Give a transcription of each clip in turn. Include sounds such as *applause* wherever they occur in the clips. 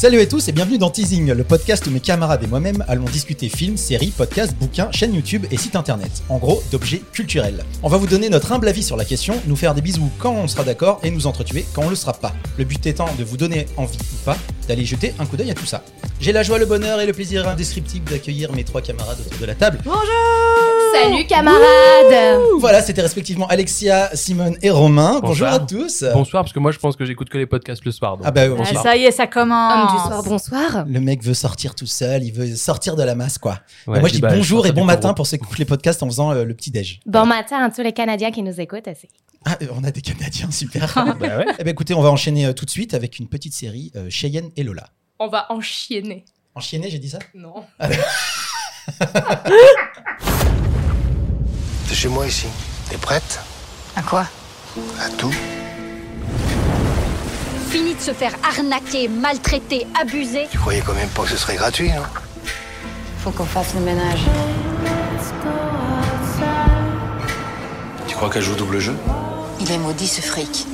Salut à tous et bienvenue dans Teasing, le podcast où mes camarades et moi-même allons discuter films, séries, podcasts, bouquins, chaînes YouTube et sites internet. En gros, d'objets culturels. On va vous donner notre humble avis sur la question, nous faire des bisous quand on sera d'accord et nous entretuer quand on le sera pas. Le but étant de vous donner envie ou pas d'aller jeter un coup d'œil à tout ça. J'ai la joie, le bonheur et le plaisir indescriptible d'accueillir mes trois camarades autour de la table. Salut camarades Voilà, c'était respectivement Alexia, Simone et Romain. Bonjour Bonsoir. à tous. Bonsoir, parce que moi je pense que j'écoute que les podcasts le soir. donc. Ah bah, Ah, bonsoir. Ça y est, ça commence. Homme du soir, bonsoir. Le mec veut sortir tout seul, il veut sortir de la masse quoi. Ouais, Et moi je dis bah, bonjour et bon matin pour ceux qui écoutent les podcasts en faisant euh, le petit déj. Bon matin à tous les Canadiens qui nous écoutent aussi. Ah, euh, on a des Canadiens, super. *laughs* Bah ouais. eh ben écoutez, on va enchaîner euh, tout de suite avec une petite série euh, Cheyenne et Lola. On va enchaîner. Enchaîner, j'ai dit ça? Non. *laughs* T'es chez moi ici. T'es prête? À quoi? À tout Fini de se faire arnaquer, maltraiter, abuser. Tu croyais quand même pas que ce serait gratuit, hein Faut qu'on fasse le ménage. Tu crois qu'elle joue double jeu? Il est maudit ce fric.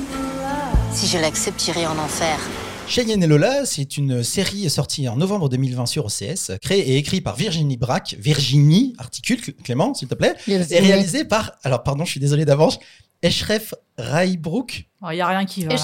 Si je l'accepte, j'irai en enfer. Cheyenne et Lola, c'est une série sortie en novembre 2020 sur OCS, créée et écrite par Virginie Braque. Virginie, articule Clément, s'il te plaît. Et réalisée par, alors pardon, je suis désolé d'avance, Eshref Raibrook. Il n'y a rien qui va. Et je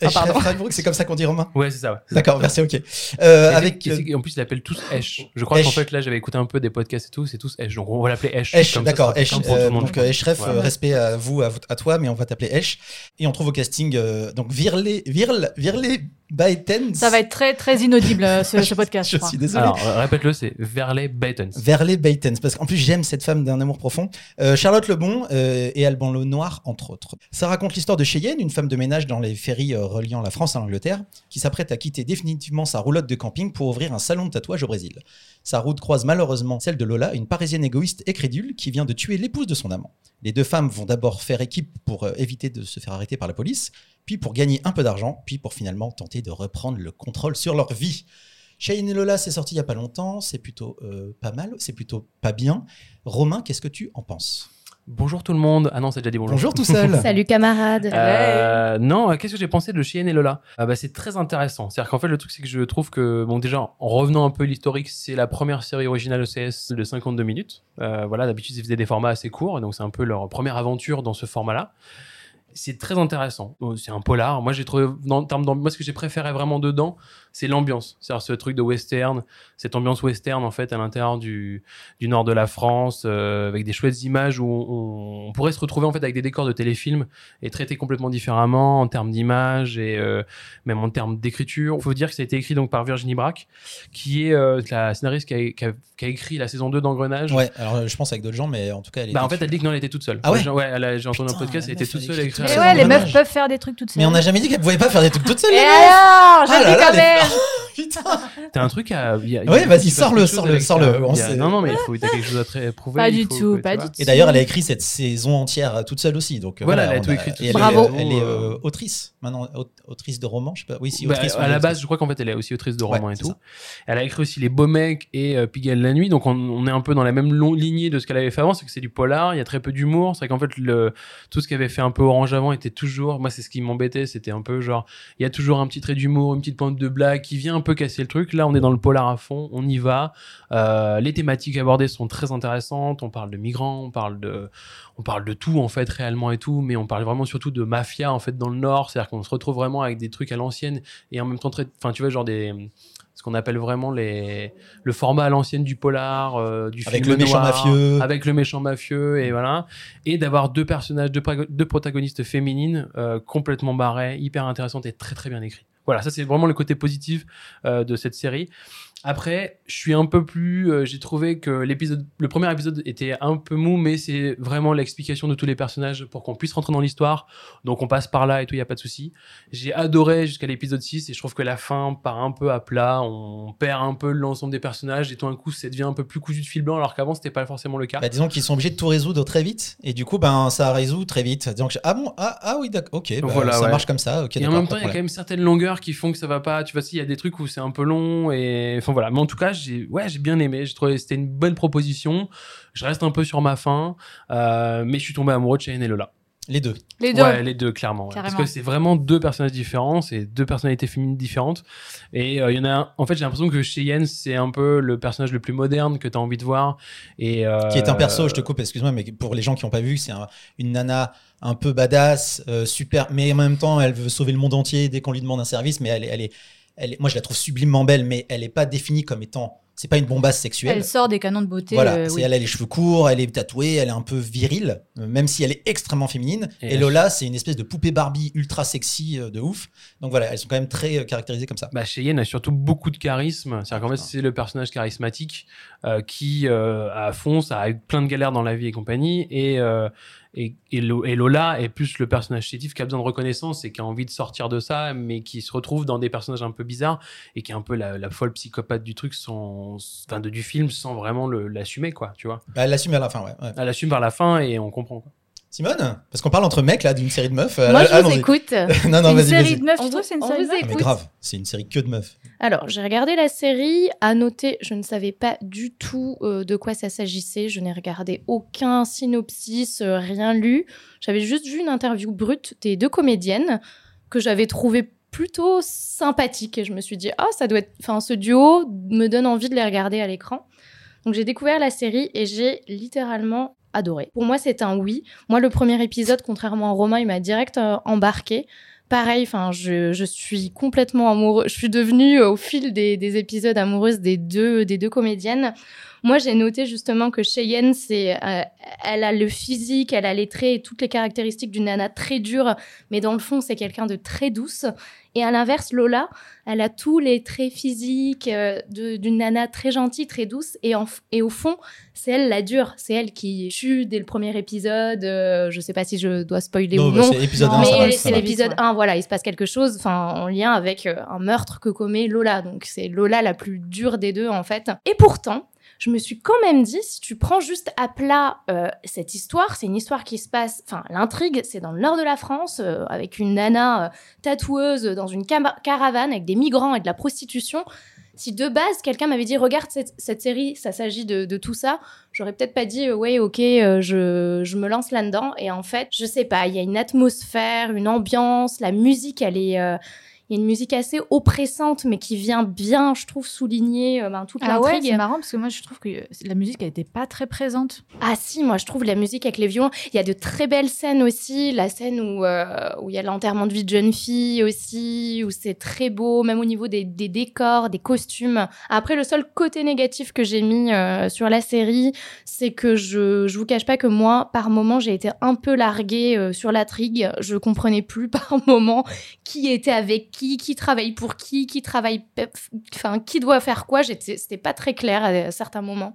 Eshref pardon. Raibrook, c'est comme ça qu'on dit Romain Ouais, c'est ça. ouais. D'accord, merci, ok. Euh, Et avec euh, en plus, ils l'appellent tous Esh. Je crois qu'en fait, là, j'avais écouté un peu des podcasts et tout, c'est tous Esh. Donc, on va l'appeler Esh. Esh, Comme ça, d'accord, tout euh, donc Ouais. euh, respect à vous, à, toi, mais on va t'appeler Esh. Et on trouve au casting euh, donc Virle, Virle, Virle Baetens. Ça va être très très inaudible euh, ce, ce podcast. *laughs* Je suis désolé. Alors, euh, répète-le, c'est Verley Baitens. Verle Baetens, parce qu'en plus j'aime cette femme d'un amour profond. Euh, Charlotte Lebon euh, et Alban Lenoir, entre autres. Ça raconte l'histoire de Cheyenne, une femme de ménage dans les ferries euh, reliant la France à l'Angleterre, qui s'apprête à quitter définitivement sa roulotte de camping pour ouvrir un salon de tatouage au Brésil. Sa route croise malheureusement celle de Lola, une parisienne égoïste et crédule qui vient de tuer l'épouse de son amant. Les deux femmes vont d'abord faire équipe pour euh, éviter de se faire arrêter par la police, puis pour gagner un peu d'argent, puis pour finalement tenter de reprendre le contrôle sur leur vie. Cheyenne et Lola, c'est sorti il y a pas longtemps, c'est plutôt euh, pas mal, c'est plutôt pas bien. Romain, qu'est-ce que tu en penses? Bonjour tout le monde. Ah non, c'est déjà dit bonjour. Bonjour tout seul. *laughs* Salut camarades. Euh, non, euh, qu'est-ce que j'ai pensé de Cheyenne et Lola? Ah bah, C'est très intéressant. C'est-à-dire qu'en fait, le truc, c'est que je trouve que, bon, déjà, en revenant un peu à l'historique, c'est la première série originale ECS de 52 minutes. Euh, voilà, d'habitude, ils faisaient des formats assez courts, et donc c'est un peu leur première aventure dans ce format-là. C'est très intéressant. Bon, C'est un polar. Moi, j'ai trouvé, dans, en termes d'ambiance, moi, ce que j'ai préféré vraiment dedans, c'est l'ambiance. C'est-à-dire ce truc de western, cette ambiance western, en fait, à l'intérieur du, du nord de la France, euh, avec des chouettes images où on, on pourrait se retrouver, en fait, avec des décors de téléfilms et traité complètement différemment en termes d'image et euh, même en termes d'écriture. Il faut dire que ça a été écrit donc par Virginie Braque, qui est euh, la scénariste qui a, qui a- qui a écrit la saison 2 d'Engrenage. Ouais, alors je pense avec d'autres gens, mais en tout cas, elle. Bah, en fait, elle dit que non, elle était toute seule. Ah ouais ouais elle a- J'ai entendu un podcast, elle était toute seule à écrire. ouais, les meufs peuvent faire des trucs toutes seules. Mais on n'a jamais dit qu'elle pouvait pas faire des trucs toute seule. Et alors J'ai Ah dit quand même *laughs* Putain. T'as un truc à. il y a- il y a- Ouais, vas-y, sors-le, sors-le, sors-le. Non, non, mais il faut, t'as quelque chose à très prouver. Pas du faut tout, pas du tout. Et d'ailleurs, elle a écrit cette saison entière euh, toute seule aussi. Donc euh, Voilà, elle a tout écrit toute et elle seule. est- Bravo. Elle est euh, autrice. Maintenant, au- autrice de romans, je sais pas. Oui, si, Bah, autrice. à oui, la base, je crois qu'en fait, elle est aussi autrice de Ouais, romans et tout. ça. Elle a écrit aussi Les Beaux Mecs et euh, Pigalle la Nuit. Donc, on, on est un peu dans la même long lignée de ce qu'elle avait fait avant. C'est que c'est du polar, il y a très peu d'humour. C'est vrai qu'en fait, tout ce qu'avait fait un peu Orange avant était toujours. Moi, c'est ce qui m'embêtait. C'était un peu genre, il y a toujours un petit trait d'humour, une petite pointe de blague qui vient un peu casser le truc. Là, on est dans le polar à fond. On y va. Euh, les thématiques abordées sont très intéressantes. On parle de migrants, on parle de, on parle de tout en fait réellement et tout, mais on parle vraiment surtout de mafia en fait dans le Nord. C'est-à-dire qu'on se retrouve vraiment avec des trucs à l'ancienne et en même temps très, enfin tu vois genre des ce qu'on appelle vraiment les le format à l'ancienne du polar, euh, du Avec film le méchant mafieux. avec le méchant mafieux et voilà, et d'avoir deux personnages, deux, deux protagonistes féminines euh, complètement barrées, hyper intéressantes et très très bien écrites. Voilà, ça c'est vraiment le côté positif euh, de cette série. Après, je suis un peu plus. euh, J'ai trouvé que l'épisode, le premier épisode était un peu mou, mais c'est vraiment l'explication de tous les personnages pour qu'on puisse rentrer dans l'histoire. Donc on passe par là et tout, il y a pas de souci. J'ai adoré jusqu'à l'épisode 6 et je trouve que la fin part un peu à plat. On perd un peu l'ensemble des personnages et tout d'un coup, ça devient un peu plus cousu de fil blanc, alors qu'avant c'était pas forcément le cas. Bah, disons qu'ils sont obligés de tout résoudre très vite. Et du coup, ben, ça résout très vite. Disons que, ah bon, ah, ah oui, d'accord, ok, bah, Voilà, ça ouais. marche comme ça. Ok, et en même temps, il y a quand même certaines longueurs qui font que ça va pas. Tu vois, si, il y a des trucs où c'est un peu long et enfin voilà. Mais en tout cas, j'ai ouais, j'ai bien aimé. J'ai trouvé c'était une bonne proposition. Je reste un peu sur ma fin, euh, mais je suis tombé amoureux de Cheyenne et Lola. Les deux. Les deux. Ouais, les deux, clairement. ouais. Parce que c'est vraiment deux personnages différents, c'est deux personnalités féminines différentes. Et euh, il y en a un- En fait, j'ai l'impression que Cheyenne, c'est un peu le personnage le plus moderne que tu as envie de voir. Et, euh, Qui est un perso, je te coupe, excuse-moi, mais pour les gens qui n'ont pas vu, c'est un- une nana un peu badass, euh, super, mais en même temps, elle veut sauver le monde entier dès qu'on lui demande un service, mais elle est, elle est, elle est- moi je la trouve sublimement belle, mais elle n'est pas définie comme étant, c'est pas une bombasse sexuelle. Elle sort des canons de beauté. Voilà, euh, oui. elle a les cheveux courts, elle est tatouée, elle est un peu virile, euh, même si elle est extrêmement féminine. Et Et, Lola, c'est une espèce de poupée Barbie ultra sexy euh, de ouf. Donc voilà, elles sont quand même très caractérisées comme ça. Bah, Cheyenne a surtout beaucoup de charisme. C'est-à-dire qu'en fait, c'est le personnage charismatique euh, qui euh, a fond, ça a eu plein de galères dans la vie et compagnie. Et, euh, et, et Lo- et Lola est plus le personnage chétif qui a besoin de reconnaissance et qui a envie de sortir de ça, mais qui se retrouve dans des personnages un peu bizarres et qui est un peu la, la folle psychopathe du truc, sans, enfin, de, du film, sans vraiment l'assumer, quoi, tu vois. Bah, elle l'assume à la fin, ouais. ouais. Elle assume vers la fin et on comprend. Quoi. Simone Parce qu'on parle entre mecs là d'une série de meufs. euh, Moi, je vous écoute. *laughs* non, non, une vas-y, série vas-y. de meufs, tu trouves c'est une série de meufs Mais écoute. grave, c'est une série que de meufs. Alors, j'ai regardé la série. À noter, je ne savais pas du tout euh, de quoi ça s'agissait. Je n'ai regardé aucun synopsis, euh, rien lu. J'avais juste vu une interview brute des deux comédiennes que j'avais trouvé plutôt sympathique. Et je me suis dit, ah, ça doit être. Enfin, ce duo me donne envie de les regarder à l'écran. Donc, j'ai découvert la série et j'ai littéralement adoré. Pour moi, c'est un oui. Moi, le premier épisode, contrairement à Romain, il m'a direct euh, embarqué. Pareil, enfin, je, je suis complètement amoureux. Je suis devenue euh, au fil des, des épisodes amoureuse des deux, des deux comédiennes. Moi, j'ai noté justement que Cheyenne, c'est, euh, elle a le physique, elle a les traits et toutes les caractéristiques d'une nana très dure, mais dans le fond, c'est quelqu'un de très douce. Et à l'inverse, Lola, elle a tous les traits physiques euh, d'une nana très gentille, très douce, et, en f- et au fond, c'est elle la dure. C'est elle qui tue dès le premier épisode. euh, je sais pas si je dois spoiler ou bah, non. c'est épisode Non, 1, ça va, Mais c'est l'épisode Ouais. 1, voilà, il se passe quelque chose enfin, en lien avec euh, un meurtre que commet Lola. Donc c'est Lola la plus dure des deux en fait. Et pourtant, je me suis quand même dit, si tu prends juste à plat euh, cette histoire, c'est une histoire qui se passe, enfin l'intrigue, c'est dans le nord de la France, euh, avec une nana euh, tatoueuse dans une caravane avec des migrants et de la prostitution. Si de base, quelqu'un m'avait dit, regarde cette, série, ça s'agit de, de tout ça, j'aurais peut-être pas dit, ouais, ok, je, je me lance là-dedans. Et en fait, je sais pas, il y a une atmosphère, une ambiance, la musique, elle est. il y a une musique assez oppressante, mais qui vient bien, je trouve, souligner euh, ben, toute Ah ouais, l'intrigue. c'est marrant parce que moi je trouve que euh, la musique elle était pas très présente. Ah si, moi je trouve la musique avec les violons. Il y a de très belles scènes aussi. La scène où euh, où il y a l'enterrement de vie de jeune fille aussi, où c'est très beau, même au niveau des, des décors, des costumes. Après, le seul côté négatif que j'ai mis euh, sur la série, c'est que je je vous cache pas que moi, par moment, j'ai été un peu larguée euh, sur l'intrigue. Je comprenais plus *laughs* par moment qui était avec qui, qui travaille pour qui, qui travaille, enfin qui doit faire quoi. C'était pas très clair à certains moments.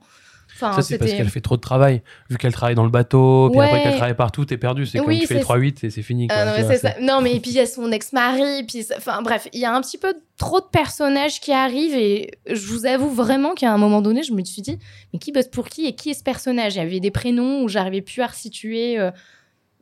Enfin, ça, c'est parce qu'elle fait trop de travail. Vu qu'elle travaille dans le bateau, puis Ouais. après qu'elle travaille partout, t'es perdu. C'est Oui, comme tu fais les c'est 3-8 et c'est fini. Quoi, Ah non, vois, c'est ça. Non, mais puis il y a son ex-mari, puis enfin bref, il y a un petit peu trop de personnages qui arrivent et je vous avoue vraiment qu'à un moment donné, je me suis dit, mais qui bosse pour qui et qui est ce personnage? Il y avait des prénoms où j'arrivais plus à resituer. euh,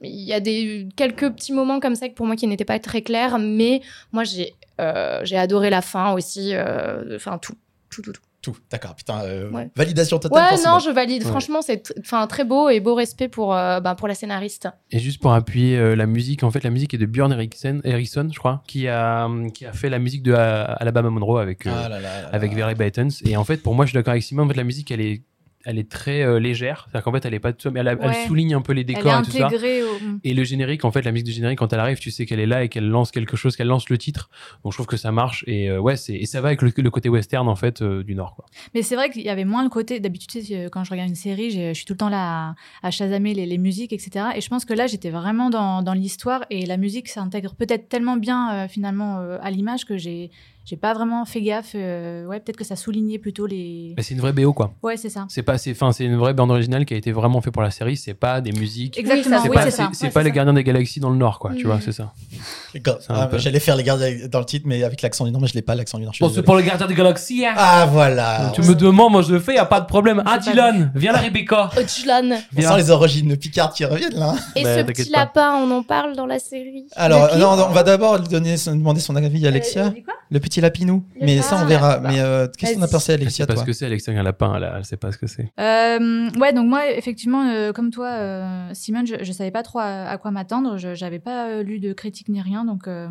il y a des quelques petits moments comme ça que pour moi qui n'étaient pas très clairs, mais moi j'ai euh, j'ai adoré la fin aussi, euh, enfin tout, tout, tout, tout. Tout, d'accord, putain, euh, Ouais. validation totale Ouais, non, je valide. Ouais. Franchement, c'est enfin très beau et beau respect pour euh, ben, pour la scénariste. Et juste pour appuyer euh, la musique, en fait, la musique est de Björn Eriksson, Eriksson je crois, qui a, qui a fait la musique de euh, Alabama Monroe avec, euh, Ah là là là là. avec Baitons. Et en fait, pour moi, je suis d'accord avec Simon, en fait, la musique, elle est, elle est très euh, légère. C'est-à-dire qu'en fait, elle est pas, mais elle, elle souligne un peu les décors et tout ça. au. Et le générique, en fait, la musique du générique, quand elle arrive, tu sais qu'elle est là et qu'elle lance quelque chose, qu'elle lance le titre. Donc je trouve que ça marche. Et euh, ouais, c'est, et ça va avec le, le côté western, en fait, euh, du Nord, quoi. Mais c'est vrai qu'il y avait moins le côté. D'habitude, tu sais, quand je regarde une série, je suis tout le temps là à, à chasamer les, les musiques, etc. Et je pense que là, j'étais vraiment dans, dans l'histoire et la musique s'intègre peut-être tellement bien finalement à l'image que j'ai j'ai pas vraiment fait gaffe. euh, ouais, peut-être que ça soulignait plutôt les. Mais c'est une vraie BO, quoi. Ouais, c'est ça. C'est pas, c'est, enfin, c'est une vraie bande originale qui a été vraiment fait pour la série. C'est pas des musiques. Exactement, ça, C'est oui, pas, c'est c'est, ça. c'est Ouais, pas c'est les ça. gardiens des galaxies dans le Nord, quoi. Tu Mm. vois, c'est ça. D'accord. C'est un Ah, peu- J'allais faire les gardiens dans le titre, mais avec l'accent du Nord, mais je l'ai pas l'accent du Nord. je désolé. pour les gardiens des galaxies, hein. Ah voilà. tu me demandes, moi je le fais, y a pas de problème. Ah, pas Dylan, viens là, Rebecca. *laughs* Ojlan. On sent les origines Picard qui reviennent là. Et Bah, ce petit lapin, on en parle dans la série. Alors, De non, on va d'abord lui demander son avis à Alexia. Euh, quoi? Le petit petit lapinou. Le Mais ça, on verra. Bah, Mais euh, qu'est-ce qu'on a pensé, Alexia, pas toi ce que c'est, Alexia, un lapin, elle, elle sait pas ce que c'est. Euh, ouais, donc moi, effectivement, euh, comme toi, euh, Simone, je, je savais pas trop à, à quoi m'attendre. Je j'avais pas lu de critique ni rien. Donc, euh,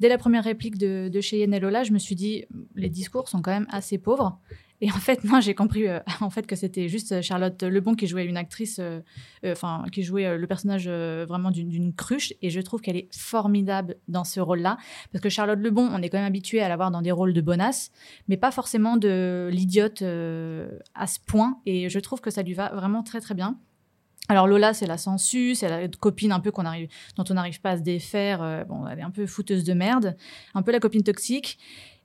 dès la première réplique de, de Cheyenne et Lola, je me suis dit, les discours sont quand même assez pauvres. Et en fait, *laughs* moi, j'ai compris euh, en fait que c'était juste Charlotte Lebon qui jouait une actrice, euh, euh, enfin, qui jouait euh, le personnage euh, vraiment d'une- cruche. Et je trouve qu'elle est formidable dans ce rôle-là. Parce que Charlotte Lebon, on est quand même habitué à la voir dans des rôles de bonasse mais pas forcément de l'idiote euh, à ce point. Et je trouve que ça lui va vraiment très très bien. Alors Lola, c'est la sensu, c'est la copine un peu dont on n'arrive pas à se défaire. euh, bon, elle est un peu fouteuse de merde, un peu la copine toxique.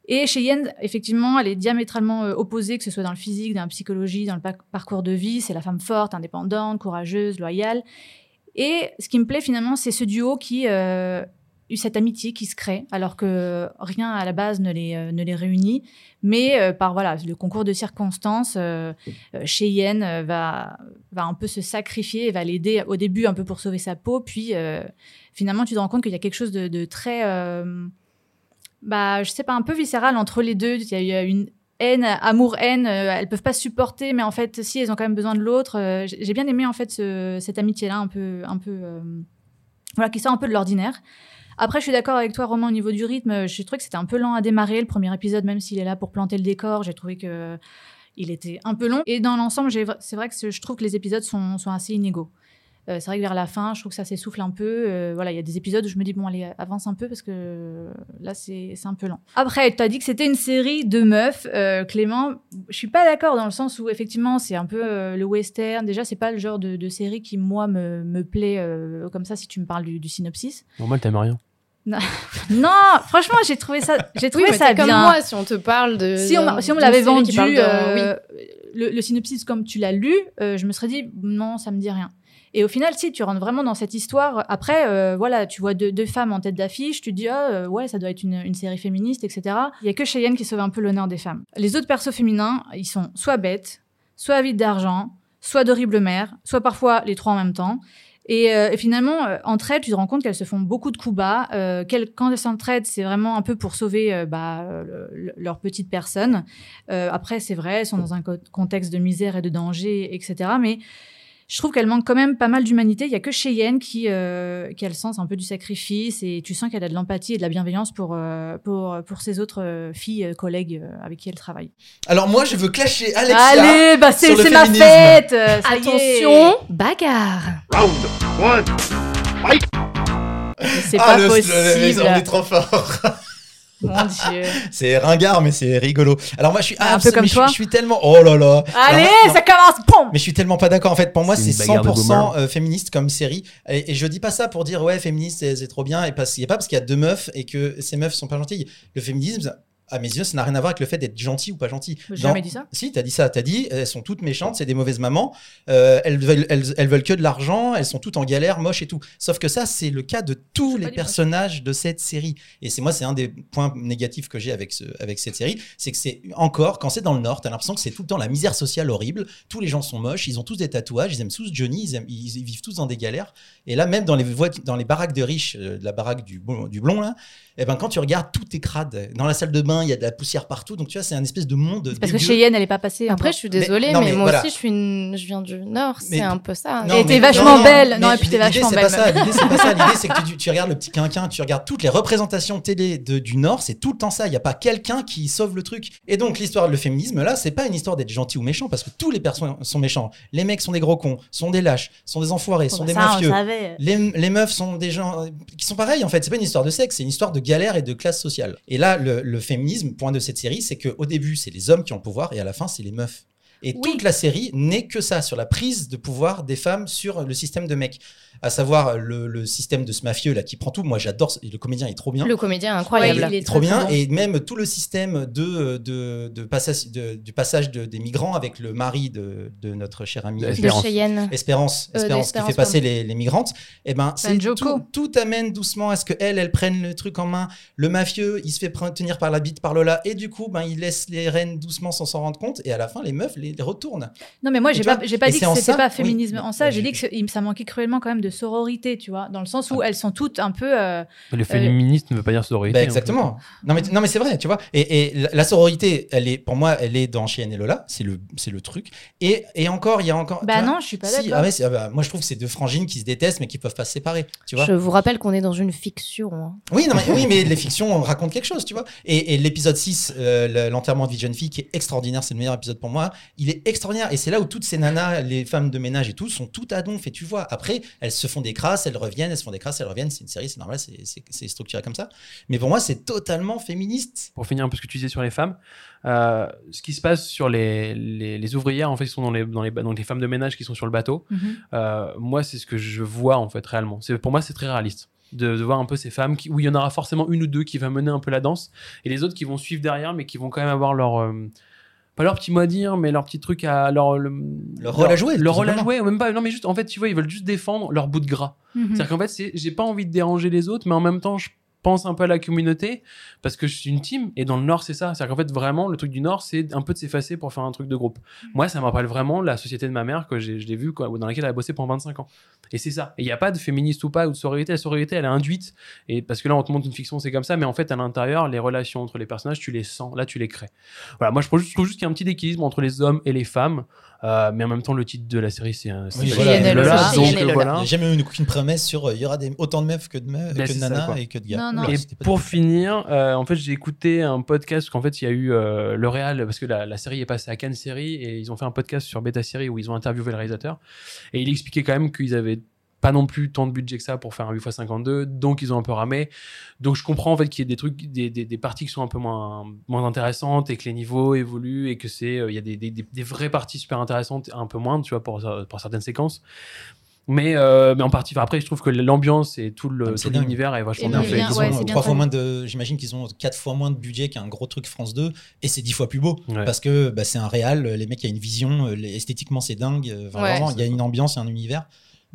Et Cheyenne, effectivement, elle est diamétralement euh, opposée, que ce soit dans le physique, dans la psychologie, dans le pa- parcours de vie. C'est la femme forte, indépendante, courageuse, loyale. Et ce qui me plaît finalement, c'est ce duo qui euh, eu cette amitié qui se crée, alors que rien à la base ne les, euh, ne les réunit. Mais euh, par voilà, le concours de circonstances, euh, Cheyenne va, va un peu se sacrifier et va l'aider au début un peu pour sauver sa peau. Puis finalement, tu te rends compte qu'il y a quelque chose de très. Euh, bah, je sais pas, un peu viscéral entre les deux. Il y a- y a une haine, amour-haine, euh, elles peuvent pas supporter, mais en fait, si, elles ont quand même besoin de l'autre. Euh, j'ai bien aimé, en fait, ce- cette amitié-là, un peu, un peu, euh, voilà, qui sort un peu de l'ordinaire. Après, je suis d'accord avec toi, Romain, au niveau du rythme. J'ai trouvé que c'était un peu lent à démarrer. Le premier épisode, même s'il est là pour planter le décor, j'ai trouvé que il était un peu long. Et dans l'ensemble, c'est vrai que je trouve que les épisodes sont assez inégaux. Euh, c'est vrai que vers la fin, je trouve que ça s'essouffle un peu. Euh, voilà, il y a des épisodes où je me dis, bon, allez, avance un peu parce que euh, là, c'est c'est un peu lent. Après, tu as dit que c'était une série de meufs. Euh, Clément, je suis pas d'accord dans le sens où, effectivement, c'est un peu euh, le western. Déjà, c'est pas le genre de, de série qui, moi, me, me plaît euh, comme ça si tu me parles du, du synopsis. Normal, t'aimes rien. Non, *laughs* franchement, j'ai trouvé ça, j'ai Oui, trouvé mais ça bien. comme moi, si on te parle de. si on, si on me l'avait vendu, de- euh, oui. le, le synopsis comme tu l'as lu, euh, je me serais dit non, ça me dit rien. Et au final, si tu rentres vraiment dans cette histoire, après, euh, voilà, tu vois deux, deux femmes en tête d'affiche, tu te dis ah euh, ouais, ça doit être une, une série féministe, etc. Il y a que Cheyenne qui sauve un peu l'honneur des femmes. Les autres persos féminins, ils sont soit bêtes, soit avides d'argent, soit d'horribles mères, soit parfois les trois en même temps. Et, euh, et finalement, euh, entre elles, tu te rends compte qu'elles se font beaucoup de coups bas. Euh, quand elles s'entraident, c'est vraiment un peu pour sauver bah, le- le- leur petite personne. Après, c'est vrai, elles sont dans un co- contexte de misère et de danger, etc. Mais je trouve qu'elles manquent quand même pas mal d'humanité. Il y a que Cheyenne qui, euh, qui a le sens un peu du sacrifice et tu sens qu'elle a de l'empathie et de la bienveillance pour, euh, pour, pour ses autres euh, filles, euh, collègues euh, avec qui elle travaille. Alors moi, je veux clasher Alexia. Allez, bah c'est ma fête euh, ça y est. Attention, bagarre. C'est Ah, pas le- le- possible. on est trop fort. *laughs* Mon Dieu. C'est ringard, mais c'est rigolo. Alors moi, je suis Un peu absolument- comme mais je, toi. je suis tellement. Oh là là. Allez, Alors, ça commence. Pom Mais je suis tellement pas d'accord. En fait, pour moi, C'est c'est une bagarre de 100% boomer. euh, féministe comme série. Et, et je dis pas ça pour dire ouais, féministe, c'est c'est trop bien. Et parce qu'il y a pas parce qu'il y a deux meufs et que ces meufs sont pas gentilles. Le féminisme, à mes yeux, ça n'a rien à voir avec le fait d'être gentil ou pas gentil. J'ai jamais dit ça. Si, t'as dit ça. T'as dit elles sont toutes méchantes, c'est des mauvaises mamans. euh, elles, veulent, elles, elles veulent que de l'argent. Elles sont toutes en galère, moches et tout. Sauf que ça, c'est le cas de tous les personnages de cette série. Et c'est moi, c'est un des points négatifs que j'ai avec, ce, avec cette série, c'est que c'est encore quand c'est dans le Nord, t'as l'impression que c'est tout le temps la misère sociale horrible. Tous les gens sont moches, ils ont tous des tatouages, ils aiment tous Johnny, ils, aiment- ils- vivent tous dans des galères. Et là, même dans les dans les baraques de riches, euh, de la baraque du, du blond là, eh ben quand tu regardes, tout est crade. Dans la salle de bain, il y a de la poussière partout. Donc tu vois, c'est un espèce de monde. Parce que. Cheyenne, elle est pas passée. Après, encore. je suis désolée, mais, non, mais moi voilà. aussi, je, suis une... je viens du Nord, c'est un peu ça. Non, Et t'es vachement belle. Non, et puis t'es vachement belle. L'idée, c'est pas ça. L'idée, c'est que tu, *laughs* tu regardes le petit quinquin, tu regardes toutes les représentations télé de- du Nord, c'est tout le temps ça. Il n'y a pas quelqu'un qui sauve le truc. Et donc, l'histoire de le féminisme, là, c'est pas une histoire d'être gentil ou méchant, parce que tous les personnes sont méchants. Les mecs sont des gros cons, sont des lâches, sont des enfoirés, sont des bah, on mafieux. les meufs sont des gens euh, qui sont pareils en fait. C'est pas une histoire de sexe, c'est une histoire de galère et de classe sociale. Et là, le, féminisme, point de cette série, c'est qu'au début, c'est les hommes qui ont le pouvoir et à la fin, c'est les meufs. Et Oui. toute la série n'est que ça, sur la prise de pouvoir des femmes sur le système de mecs. À savoir le, le système de ce mafieux là qui prend tout. Moi, j'adore. Le comédien est trop bien. Le comédien est incroyable. Ouais, il est trop bien. bon. Et même tout le système de, de, de passage, de- du passage de- des migrants avec le mari de, de notre cher ami Espérance. Cheyenne. Espérance, Euh, Espérance qui d'Espérance, fait passer les, les migrantes, et ben c'est tout, tout amène doucement à ce que elle, elle prenne le truc en main. Le mafieux, il se fait tenir par la bite par Lola, et du coup, ben il laisse les reines doucement sans s'en rendre compte. Et à la fin, les meufs, les les, retourne. Non, mais moi, j'ai pas, j'ai pas et dit que c'était ça- pas féminisme en ça. mais J'ai dit que ça manquait cruellement quand même de sororité, tu vois, dans le sens où elles sont toutes un peu. euh, Le féministe ne veut pas dire sororité. Bah, exactement. Non mais, non mais c'est vrai, tu vois. Et, et la, la sororité, elle est, pour moi, elle est dans Cheyenne et Lola, c'est le, c'est le truc. Et, et encore, il y a encore. Bah vois, non, je suis pas si, d'accord. ah ah bah, moi je trouve que c'est deux frangines qui se détestent mais qui peuvent pas se séparer, tu vois. Je vous rappelle qu'on est dans une fiction. hein. Oui, non, mais, oui, mais les fictions racontent quelque chose, tu vois. Et, et l'épisode 6, euh, le- l'enterrement de vie de jeune fille, qui est extraordinaire, c'est le meilleur épisode pour moi. Il est extraordinaire. Et c'est là où toutes ces nanas, les femmes de ménage et tout, sont toutes à donf. Et tu vois, après, elles se font des crasses, elles reviennent, elles se font des crasses, elles reviennent. C'est une série, c'est normal, c'est- structuré comme ça. Mais pour moi, c'est totalement féministe. pour finir un peu ce que tu disais sur les femmes, euh, ce qui se passe sur les, les, les ouvrières, en fait, qui sont dans les, dans les, donc les femmes de ménage qui sont sur le bateau, mhm. euh, moi, c'est ce que je vois, en fait, réellement. C'est, pour moi, c'est très réaliste. De, de voir un peu ces femmes qui, où il y en aura forcément une ou deux qui va mener un peu la danse et les autres qui vont suivre derrière mais qui vont quand même avoir leur euh, pas leur petit mot à dire mais leur petit truc à leur le- Leur rôle à jouer, leur rôle à jouer ou même pas non mais juste en fait tu vois ils veulent juste défendre leur bout de gras Mhm. c'est-à-dire qu'en fait, c'est, j'ai pas envie de déranger les autres, mais en même temps, je pense un peu à la communauté parce que je suis une team. Et dans le Nord, c'est ça. C'est-à-dire qu'en fait, vraiment, le truc du Nord, c'est un peu de s'effacer pour faire un truc de groupe. Moi, ça me rappelle vraiment la société de ma mère que j'ai, je l'ai vue, dans laquelle elle a bossé pendant 25 ans. Et c'est ça. Et il n'y a pas de féministe ou pas, ou de sororité. La sororité, elle est induite. Et parce que là, on te montre une fiction, c'est comme ça. Mais en fait, à l'intérieur, les relations entre les personnages, tu les sens. Là, tu les crées. Voilà. Moi, je trouve juste, je trouve juste qu'il y a un petit équilibre entre les hommes et les femmes. Euh, mais en même temps, le titre de la série, c'est un. c'est Oui, voilà. Lola. Lola. Donc, voilà. A jamais eu une, aucune promesse sur euh, il y aura des, autant de meufs que de, meufs, Ben, que de ça, nanas et que de gars. Non, non. Oula, Et pour finir, euh, en fait, j'ai écouté un podcast qu'en fait, il y a eu euh, le Real, parce que la, la série est passée à Cannes Série, et ils ont fait un podcast sur Beta Série où ils ont interviewé le réalisateur. Et il expliquait quand même qu'ils avaient pas non plus tant de budget que ça pour faire un 8x52, donc ils ont un peu ramé. Donc je comprends en fait qu'il y ait des trucs, des, des, des parties qui sont un peu moins, moins intéressantes et que les niveaux évoluent et que c'est, euh, il y a des, des, vraies parties super intéressantes, un peu moins, tu vois, pour, pour certaines séquences. Mais, euh, mais en partie, enfin, après, je trouve que l'ambiance et tout Ah, l'univers est vachement Et bien fait. Ils ouais, ont trois fois moins de. J'imagine qu'ils ont quatre fois moins de budget qu'un gros truc France 2 et c'est dix fois plus beau Ouais. parce que bah, c'est un réal. Les mecs, il y a une vision. euh, Esthétiquement, c'est dingue. enfin, Ouais. vraiment, il y a une ambiance, et un univers.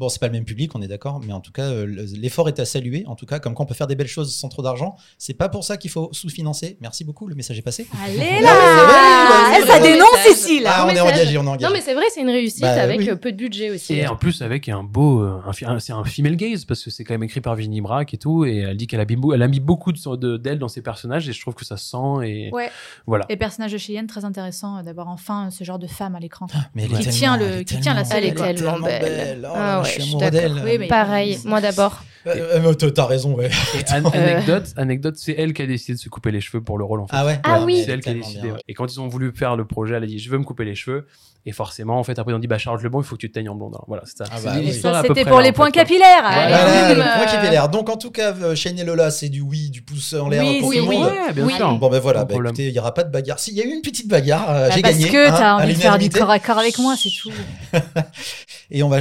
Bon, c'est pas le même public, on est d'accord, mais en tout cas, euh, le- l'effort est à saluer. En tout cas, comme quoi on peut faire des belles choses sans trop d'argent. C'est pas pour ça qu'il faut sous-financer. Merci beaucoup, le message est passé. Allez *laughs* là c'est Ça dénonce Message. ici, là Ah, on est engagé, on est engagé. Non, mais c'est vrai, c'est une réussite Bah, avec oui. euh, peu de budget aussi. Et en plus avec un beau, euh, un, fi- un- c'est un female gaze parce que c'est quand même écrit par Virginie Braque et tout, et elle dit qu'elle a, mis beau- elle a mis beaucoup de son- de- d'elle dans ses personnages et je trouve que ça se sent et Ouais. voilà. Et personnage de Cheyenne, très intéressant d'avoir enfin ce genre de femme à l'écran. Mais elle Qui tient le- elle est qui tient la série, elle est tellement belle. Oh Ah ouais, je suis d'elle. Oui, mais- Pareil, moi d'abord. Euh, euh, t'as- raison, ouais. An- anecdote, anecdote, c'est elle qui a décidé de se couper les cheveux pour le rôle en fait. Ah ouais Ah oui. C'est elle qui a décidé. bien. ouais. Et quand ils ont voulu faire le projet, elle a dit je veux me couper les cheveux. Et forcément, en fait, après ils ont dit bah Charlotte Lebon, il faut que tu te teignes en blonde. Alors, voilà, c'est ça. Ah bah oui. Ça, c'était pour les en points fait, capillaires. Voilà. le Euh, point. Donc en tout cas, euh, Shane et Lola, c'est du oui, du pouce en l'air Oui, pour oui, tout le oui. monde. Ouais, bien Oui. sûr. Bon ben voilà, bah, écoutez, il n'y aura pas de bagarre. S'il y a eu une petite bagarre, euh, Bah, j'ai parce gagné. que hein, t'as à envie de faire du corps à corps avec moi, c'est tout. *laughs* Et on va...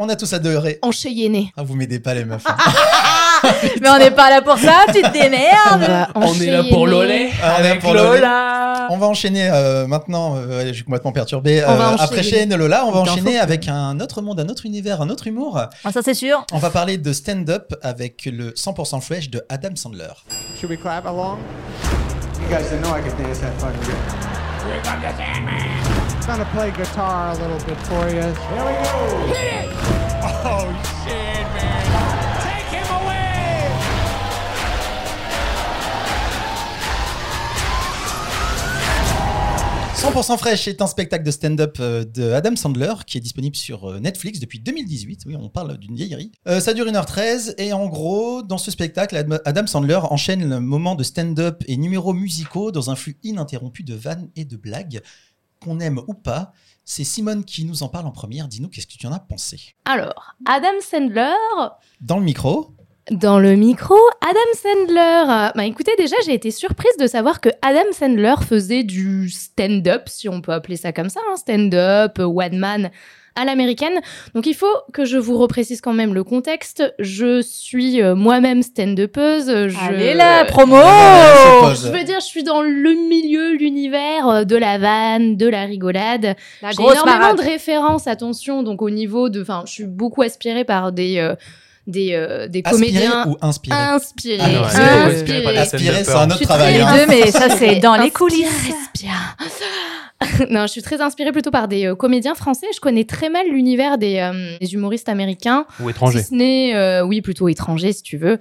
On a tous adoré. Enchaîné. Ah, vous m'aidez pas les meufs. hein. *laughs* Mais on n'est pas là pour ça, tu te On démerdes. va On est là pour enchaîner. Lolé Ah, on est là avec pour. Lola. On va enchaîner euh, maintenant. euh, je suis complètement perturbé. On Euh, après et Lola, on va enchaîner avec un autre monde, un autre univers, un autre humour. Ah, ça, c'est sûr. On va parler de stand-up avec le 100% fresh de Adam Sandler. Should we clap along? You guys didn't know I could dance that fucking good. I'm gonna play guitar a little bit for you. Here we go. Hit it! Oh shit, 100% Fresh est un spectacle de stand-up euh, de Adam Sandler qui est disponible sur euh, Netflix depuis 2018. Oui, on parle d'une vieillerie. Euh, ça dure 1h13 et en gros, dans ce spectacle, Ad- Adam Sandler enchaîne le moment de stand-up et numéros musicaux dans un flux ininterrompu de vannes et de blagues. Qu'on aime ou pas, c'est Simone qui nous en parle en première. Dis-nous qu'est-ce que tu en as pensé? Alors, Adam Sandler, Dans le micro, Dans le micro, Adam Sandler. Bah écoutez, déjà, j'ai été surprise de savoir que Adam Sandler faisait du stand-up, si on peut appeler ça comme ça, hein, stand-up, one man à l'américaine. Donc il faut que je vous reprécise quand même le contexte. Je suis euh, moi-même stand-upeuse. Je... Allez là, promo Je veux dire, je suis dans le milieu, l'univers euh, de la vanne, de la rigolade. La J'ai énormément marade. de références, attention, donc au niveau de... Enfin, je suis beaucoup aspirée par des, euh, des, euh, des comédiens ou inspiré inspirés. Ah non, inspirés. inspiré par la scène Aspirer, de c'est un autre travail. hein. Les deux, mais ça, c'est dans les Inspire, coulisses. respire. *laughs* non, je suis très inspirée plutôt par des euh, comédiens français. Je connais très mal l'univers des, euh, des humoristes américains. Ou étranger. Si ce n'est, euh, oui, plutôt étranger, si tu veux.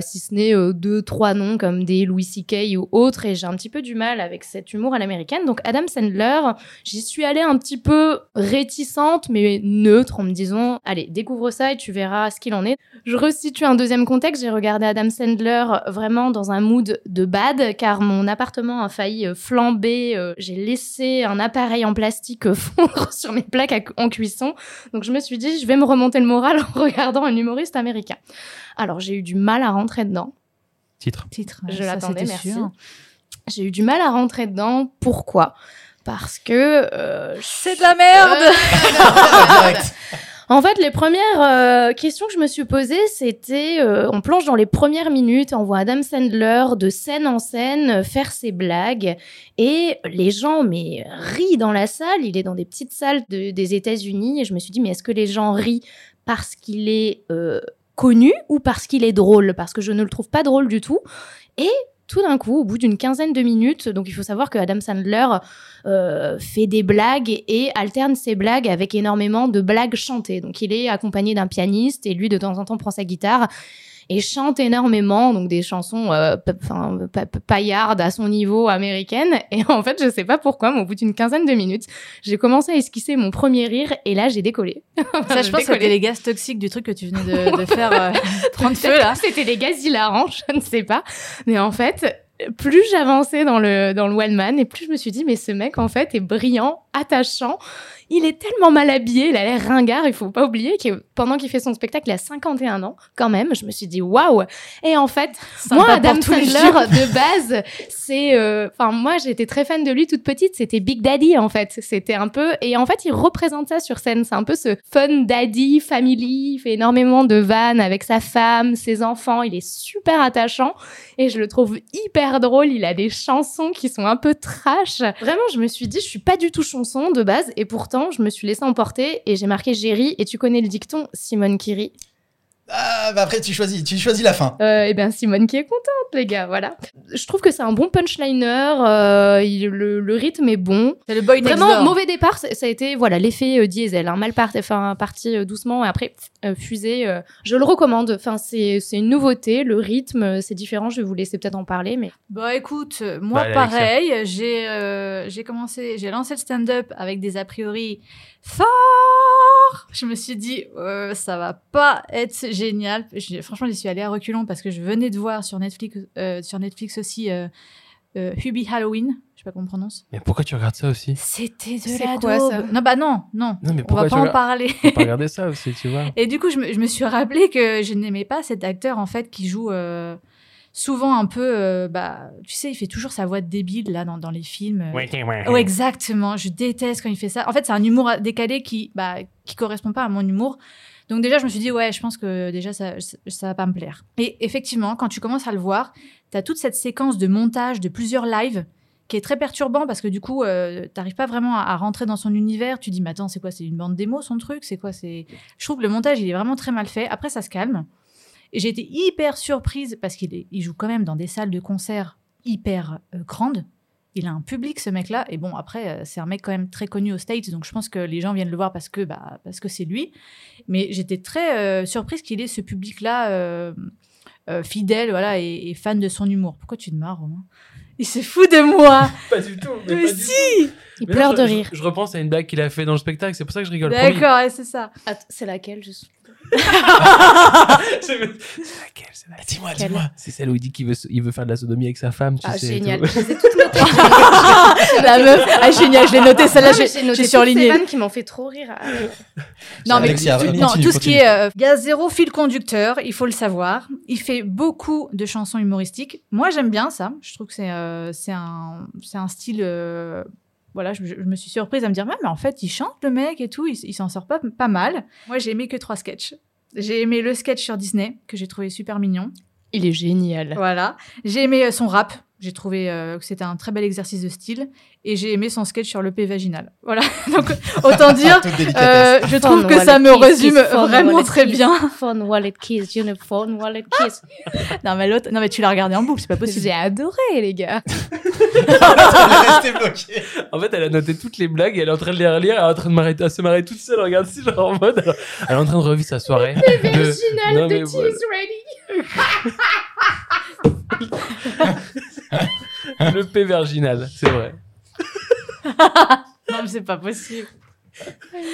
Si ce n'est deux, trois noms comme des Louis C.K. ou autres. Et j'ai un petit peu du mal avec cet humour à l'américaine. Donc, Adam Sandler, j'y suis allée un petit peu réticente, mais neutre, en me disant, allez, découvre ça et tu verras ce qu'il en est. Je resitue un deuxième contexte. J'ai regardé Adam Sandler vraiment dans un mood de bad, car mon appartement a failli flamber. J'ai laissé un appareil en plastique euh, *laughs* fondre sur mes plaques à- en cuisson. Donc je me suis dit, je vais me remonter le moral en *laughs* regardant un humoriste américain. Alors j'ai eu du mal à rentrer dedans. Titre. Titre. Je l'attendais, merci. J'ai eu du mal à rentrer dedans. Pourquoi? Parce que euh, C'est de la merde. *laughs* En fait, les premières euh, questions que je me suis posées, c'était, euh, on plonge dans les premières minutes, on voit Adam Sandler de scène en scène euh, faire ses blagues, et les gens mais rient dans la salle. Il est dans des petites salles de- des États-Unis, et je me suis dit, mais est-ce que les gens rient parce qu'il est connu ou parce qu'il est drôle? Parce que je ne le trouve pas drôle du tout. Et tout d'un coup, au bout d'une quinzaine de minutes, donc il faut savoir que Adam Sandler euh, fait des blagues et alterne ses blagues avec énormément de blagues chantées. Donc il est accompagné d'un pianiste et lui de temps en temps prend sa guitare et chante énormément, donc des chansons euh, paillardes à son niveau américaine. *laughs* Et en fait, je sais pas pourquoi, mais au bout d'une quinzaine de minutes, j'ai commencé à esquisser mon premier rire et là j'ai décollé. *laughs* Ça, je pense que c'était les gaz toxiques du truc que tu venais de, de *laughs* faire euh, prendre feu là. C'était des gaz hilarants, je ne sais pas. Mais en fait, plus j'avançais dans le, dans le one man, et plus je me suis dit, mais ce mec, en fait, est brillant, attachant. Il est tellement mal habillé, il a l'air ringard. Il faut pas oublier que pendant qu'il fait son spectacle, il a 51 ans, quand même. Je me suis dit, waouh! Et en fait, moi, Adam Sandler, de base, c'est, euh, enfin, moi, j'étais très fan de lui toute petite. C'était Big Daddy, en fait. C'était un peu, et en fait, il représente ça sur scène. C'est un peu ce fun daddy, family. Il fait énormément de vannes avec sa femme, ses enfants. Il est super attachant et je le trouve hyper drôle. Il a des chansons qui sont un peu trash. Vraiment, je me suis dit, je suis pas du tout chanson de base et pourtant, je me suis laissée emporter et j'ai marqué Jerry. Et tu connais le dicton Simone qui rit. Ah, bah après, tu choisis, tu choisis la fin. Euh, et bien Simone qui est contente, les gars, voilà. Je trouve que c'est un bon punchliner, euh, il- le, le rythme est bon. C'est le boy next Vraiment, door. mauvais départ, ça ça a été voilà l'effet euh, diesel, hein, mal parti, enfin, parti euh, doucement et après euh, fusée. euh, je le recommande, enfin, c'est c'est une nouveauté, le rythme, euh, c'est différent, je vais vous laisser peut-être en parler, mais Bah écoute, euh, moi Bah, Alexia. pareil, j'ai euh, j'ai commencé, j'ai lancé le stand-up avec des a priori forts. Je me suis dit, euh, ça va pas être génial. Franchement, j'y suis allée à reculons parce que je venais de voir sur Netflix, euh, sur Netflix aussi euh, euh, Hubie Halloween. Je sais pas comment on prononce. Mais pourquoi tu regardes ça aussi? C'était de la quoi, ça? Non, bah non, non. Non, mais On pourquoi va pas en parler. Faut pas *laughs* regarder ça aussi, tu vois. Et du coup, je me, je me suis rappelé que je n'aimais pas cet acteur, en fait, qui joue euh, souvent un peu. euh, bah, tu sais, il fait toujours sa voix de débile, là, dans, dans les films. euh. Oh, exactement. Je déteste quand il fait ça. En fait, c'est un humour décalé qui, bah, qui correspond pas à mon humour. Donc déjà, je me suis dit, ouais, je pense que déjà, ça, ça, va pas me plaire. Et effectivement, quand tu commences à le voir, tu as toute cette séquence de montage de plusieurs lives qui est très perturbant parce que du coup, euh, t'arrives pas vraiment à, rentrer dans son univers. Tu dis, mais attends, c'est quoi? C'est une bande démo, son truc? C'est quoi? C'est Je trouve que le montage, il est vraiment très mal fait. Après, ça se calme. Et j'ai été hyper surprise parce qu'il joue quand même dans des salles de concert hyper euh, grandes. Il a un public, ce mec-là. Et bon, après, euh, c'est un mec quand même très connu aux States. Donc, je pense que les gens viennent le voir parce que, bah, parce que c'est lui. Mais j'étais très euh, surprise qu'il ait ce public-là euh, euh, fidèle voilà, et, et fan de son humour. Pourquoi tu te marres, Romain? Il se fout de moi *laughs* Pas du tout. Mais si il Mais pleure non, de rire. Je, je repense à une blague qu'il a fait dans le spectacle, c'est pour ça que je rigole. D'accord, ouais, c'est ça. C'est laquelle juste? C'est laquelle C'est laquelle Dis-moi, dis-moi. C'est celle où il dit qu'il veut, il veut faire de la sodomie avec sa femme, tu Ah sais. génial, tout. je toutes notées. *laughs* La meuf, ah, génial, je l'ai noté, celle-là, j'ai surligné. ces vannes qui m'ont fait trop rire. Ah, Non, mais Alexia, tout, non, tout ce qui est. euh, Il y a zéro fil conducteur, il faut le savoir. Il fait beaucoup de chansons humoristiques. Moi, j'aime bien ça. Je trouve que c'est euh, c'est un, c'est un style. euh, voilà, je, je me suis surprise à me dire, Ah, mais en fait, il chante le mec et tout, il, il s'en sort pas, pas mal. Moi, j'ai aimé que trois sketchs. J'ai aimé le sketch sur Disney, que j'ai trouvé super mignon. Il est génial. Voilà. J'ai aimé euh, son rap. J'ai trouvé euh, que c'était un très bel exercice de style. Et j'ai aimé son sketch sur le P vaginal. Voilà. *laughs* Donc, autant dire. Euh, je trouve que wallet ça me kiss, résume vraiment très kiss, bien. *laughs* Phone wallet kiss, you know, phone wallet kiss. *laughs* Non mais l'autre, non mais tu l'as regardé en boucle, c'est pas possible. J'ai adoré les gars. En fait, elle a noté toutes les blagues et elle est en train de les relire. Elle est en train de se marrer toute seule. Regarde, si genre en mode. elle est en train de revivre sa soirée. de- Virginal Non, de mais Tea voilà. is ready. *laughs* Le P virginal, c'est vrai. *laughs* Non, mais c'est pas possible.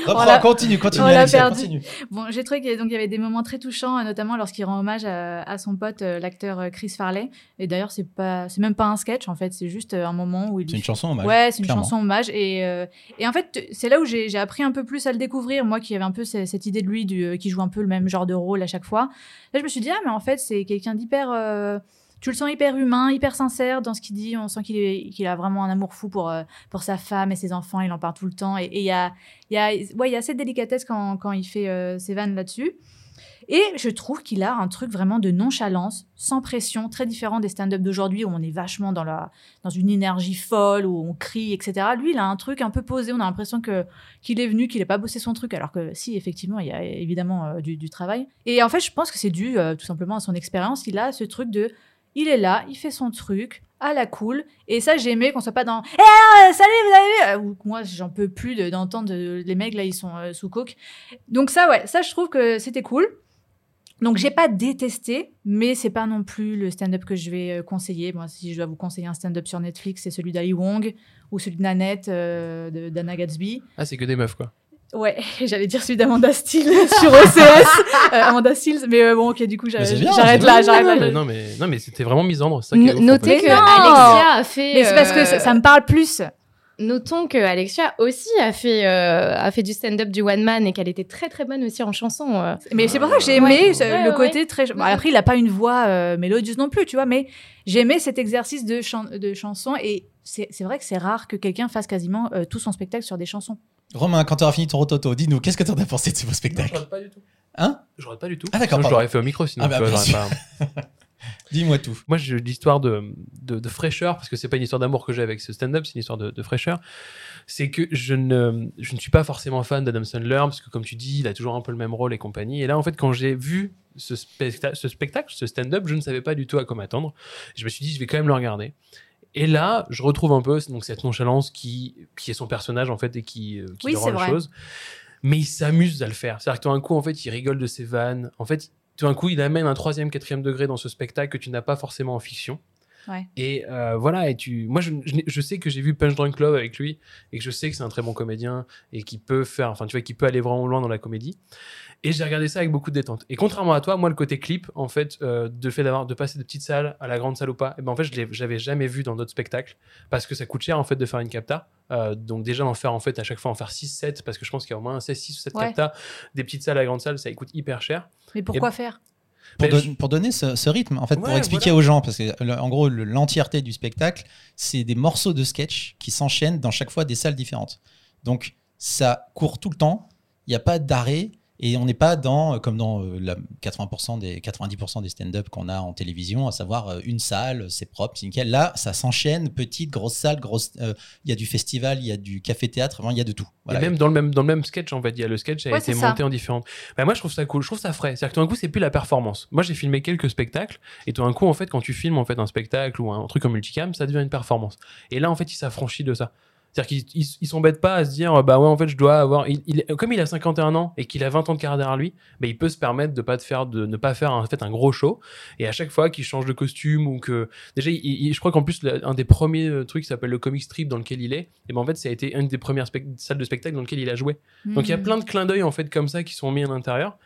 Reprends, On l'a- continue, continue, on l'a Alexia, perdu. continue. Bon, j'ai trouvé qu'il y, a- donc, il y avait des moments très touchants, euh, notamment lorsqu'il rend hommage à, à son pote, euh, l'acteur euh, Chris Farley. Et d'ailleurs, c'est pas, c'est même pas un sketch en fait, c'est juste euh, un moment où il. C'est une chanson hommage. Ouais, c'est une clairement. chanson hommage. Et, euh, et en fait, c'est là où j'ai j'ai appris un peu plus à le découvrir. Moi qui avais un peu ce- cette idée de lui, du, euh, qui joue un peu le même genre de rôle à chaque fois. Là, je me suis dit, ah, mais en fait, c'est quelqu'un d'hyper. euh, tu le sens hyper humain, hyper sincère dans ce qu'il dit. On sent qu'il a vraiment un amour fou pour, euh, pour sa femme et ses enfants. Il en parle tout le temps. Et il y a, y, a, y a cette délicatesse quand, quand il fait euh, ses vannes là-dessus. Et je trouve qu'il a un truc vraiment de nonchalance, sans pression, très différent des stand-up d'aujourd'hui où on est vachement dans, la, dans une énergie folle, où on crie, etc. Lui, il a un truc un peu posé. On a l'impression que qu'il est venu, qu'il n'ait pas bossé son truc, alors que si, effectivement, il y a évidemment euh, du, travail. Et en fait, je pense que c'est dû tout simplement à son expérience. Il a ce truc de, il est là, il fait son truc à la cool. Et ça, j'ai aimé qu'on soit pas dans, eh, euh, salut, vous avez vu? Euh, moi, j'en peux plus de- d'entendre de- les mecs là, ils sont euh, sous coke. Donc ça, ouais, ça, je trouve que c'était cool. Donc j'ai pas détesté, mais c'est pas non plus le stand-up que je vais conseiller. Moi, si je dois vous conseiller un stand-up sur Netflix, c'est celui d'Ali Wong ou celui de Nanette euh, d'Anna Gatsby. Ah, c'est que des meufs, quoi. Ouais, *laughs* j'allais dire celui d'Amanda Steele *laughs* sur OCS, euh, Amanda Steele, mais euh, bon, ok, du coup, j'arrête là, bien, j'arrête non, là. mais, non, mais, non, mais c'était vraiment misandre. c'est ça qui est N- ouf, en Notez que Alexia a fait. Mais c'est parce que ça, euh, ça me parle plus. Notons que Alexia aussi a fait, euh, a fait du stand-up du one man et qu'elle était très très bonne aussi en chanson. euh. Mais c'est pour ça que j'ai aimé Ouais. ce- Ouais, le ouais, côté très. Bon, après, il a pas une voix euh, mélodieuse non plus, tu vois, mais j'ai aimé cet exercice de, chan- de chanson et c'est c'est vrai que c'est rare que quelqu'un fasse quasiment euh, tout son spectacle sur des chansons. Romain, quand tu auras fini ton rototo, dis-nous, qu'est-ce que tu en as pensé de ce beau Non, je spectacle pas du tout. Hein Je regarde pas du tout. Ah, d'accord, Sinon, Je l'aurais fait au micro, sinon. Ah, bah, pas- *laughs* Dis-moi tout. Moi, j'ai l'histoire de, de, de fraîcheur, parce que c'est pas une histoire d'amour que j'ai avec ce stand-up, c'est une histoire de, de fraîcheur. C'est que je ne, je ne suis pas forcément fan d'Adam Sandler, parce que comme tu dis, il a toujours un peu le même rôle et compagnie. Et là, en fait, quand j'ai vu ce, specta- ce spectacle, ce stand-up, je ne savais pas du tout à quoi m'attendre. Je me suis dit, je vais quand même le regarder. Et là, je retrouve un peu donc, cette nonchalance qui, qui est son personnage, en fait, et qui, euh, qui Oui, rend c'est la vrai. chose. Mais il s'amuse à le faire. C'est-à-dire que tout d'un coup, en fait, il rigole de ses vannes. En fait, tout d'un coup, il amène un troisième, quatrième degré dans ce spectacle que tu n'as pas forcément en fiction. Ouais. Et euh, voilà, et tu, moi, je, je, je sais que j'ai vu Punch Drunk Love avec lui et que je sais que c'est un très bon comédien et qui peut faire, enfin, tu vois, qui peut aller vraiment loin dans la comédie. Et j'ai regardé ça avec beaucoup de détente. Et contrairement à toi, moi, le côté clip, en fait, euh, de fait d'avoir de passer de petite salle à la grande salle ou pas, et ben en fait, je l'ai- j'avais jamais vu dans d'autres spectacles parce que ça coûte cher en fait de faire une capta. Euh, donc déjà d'en faire en fait à chaque fois en faire 6 7 parce que je pense qu'il y a au moins 16 6 ou 7 Ouais. captas des petites salles à la grande salle, ça coûte hyper cher. Mais pourquoi Et- faire? Pour, je- pour donner ce, ce rythme, en fait, pour expliquer voilà. aux gens, parce que le- en gros, le- l'entièreté du spectacle, c'est des morceaux de sketch qui s'enchaînent dans chaque fois des salles différentes. Donc, ça court tout le temps, il n'y a pas d'arrêt, et on n'est pas dans, euh, comme dans euh, la 80% des, 90% des stand-up qu'on a en télévision, à savoir euh, une salle, c'est propre, c'est nickel. Là, ça s'enchaîne, petite, grosse salle, grosse. euh, Il y a du festival, il y a du café-théâtre, vraiment, il y a de tout. Voilà. Et même dans le même dans le même sketch, en fait, il y a le sketch a Ouais, été ça. monté en différentes. Bah, moi, je trouve ça cool, je trouve ça frais. C'est-à-dire que tout d'un coup, c'est plus la performance. Moi, j'ai filmé quelques spectacles, et tout d'un coup, en fait, quand tu filmes en fait un spectacle ou un truc en multicam, ça devient une performance. Et là, en fait, il s'affranchit de ça. C'est-à-dire qu'ils ils- s'embêtent pas à se dire, bah ouais, en fait, je dois avoir. Il, il- comme il a 51 ans et qu'il a 20 ans de carrière derrière lui, bah, il peut se permettre de pas de faire, de ne pas faire en fait un gros show. Et à chaque fois qu'il change de costume ou que déjà, il- je crois qu'en plus, un des premiers euh, trucs s'appelle le comic strip dans lequel il est, et ben en fait, ça a été une des premières salles de spectacle dans lequel il a joué. Donc il y a plein de clins d'œil en fait comme ça qui sont mis à l'intérieur.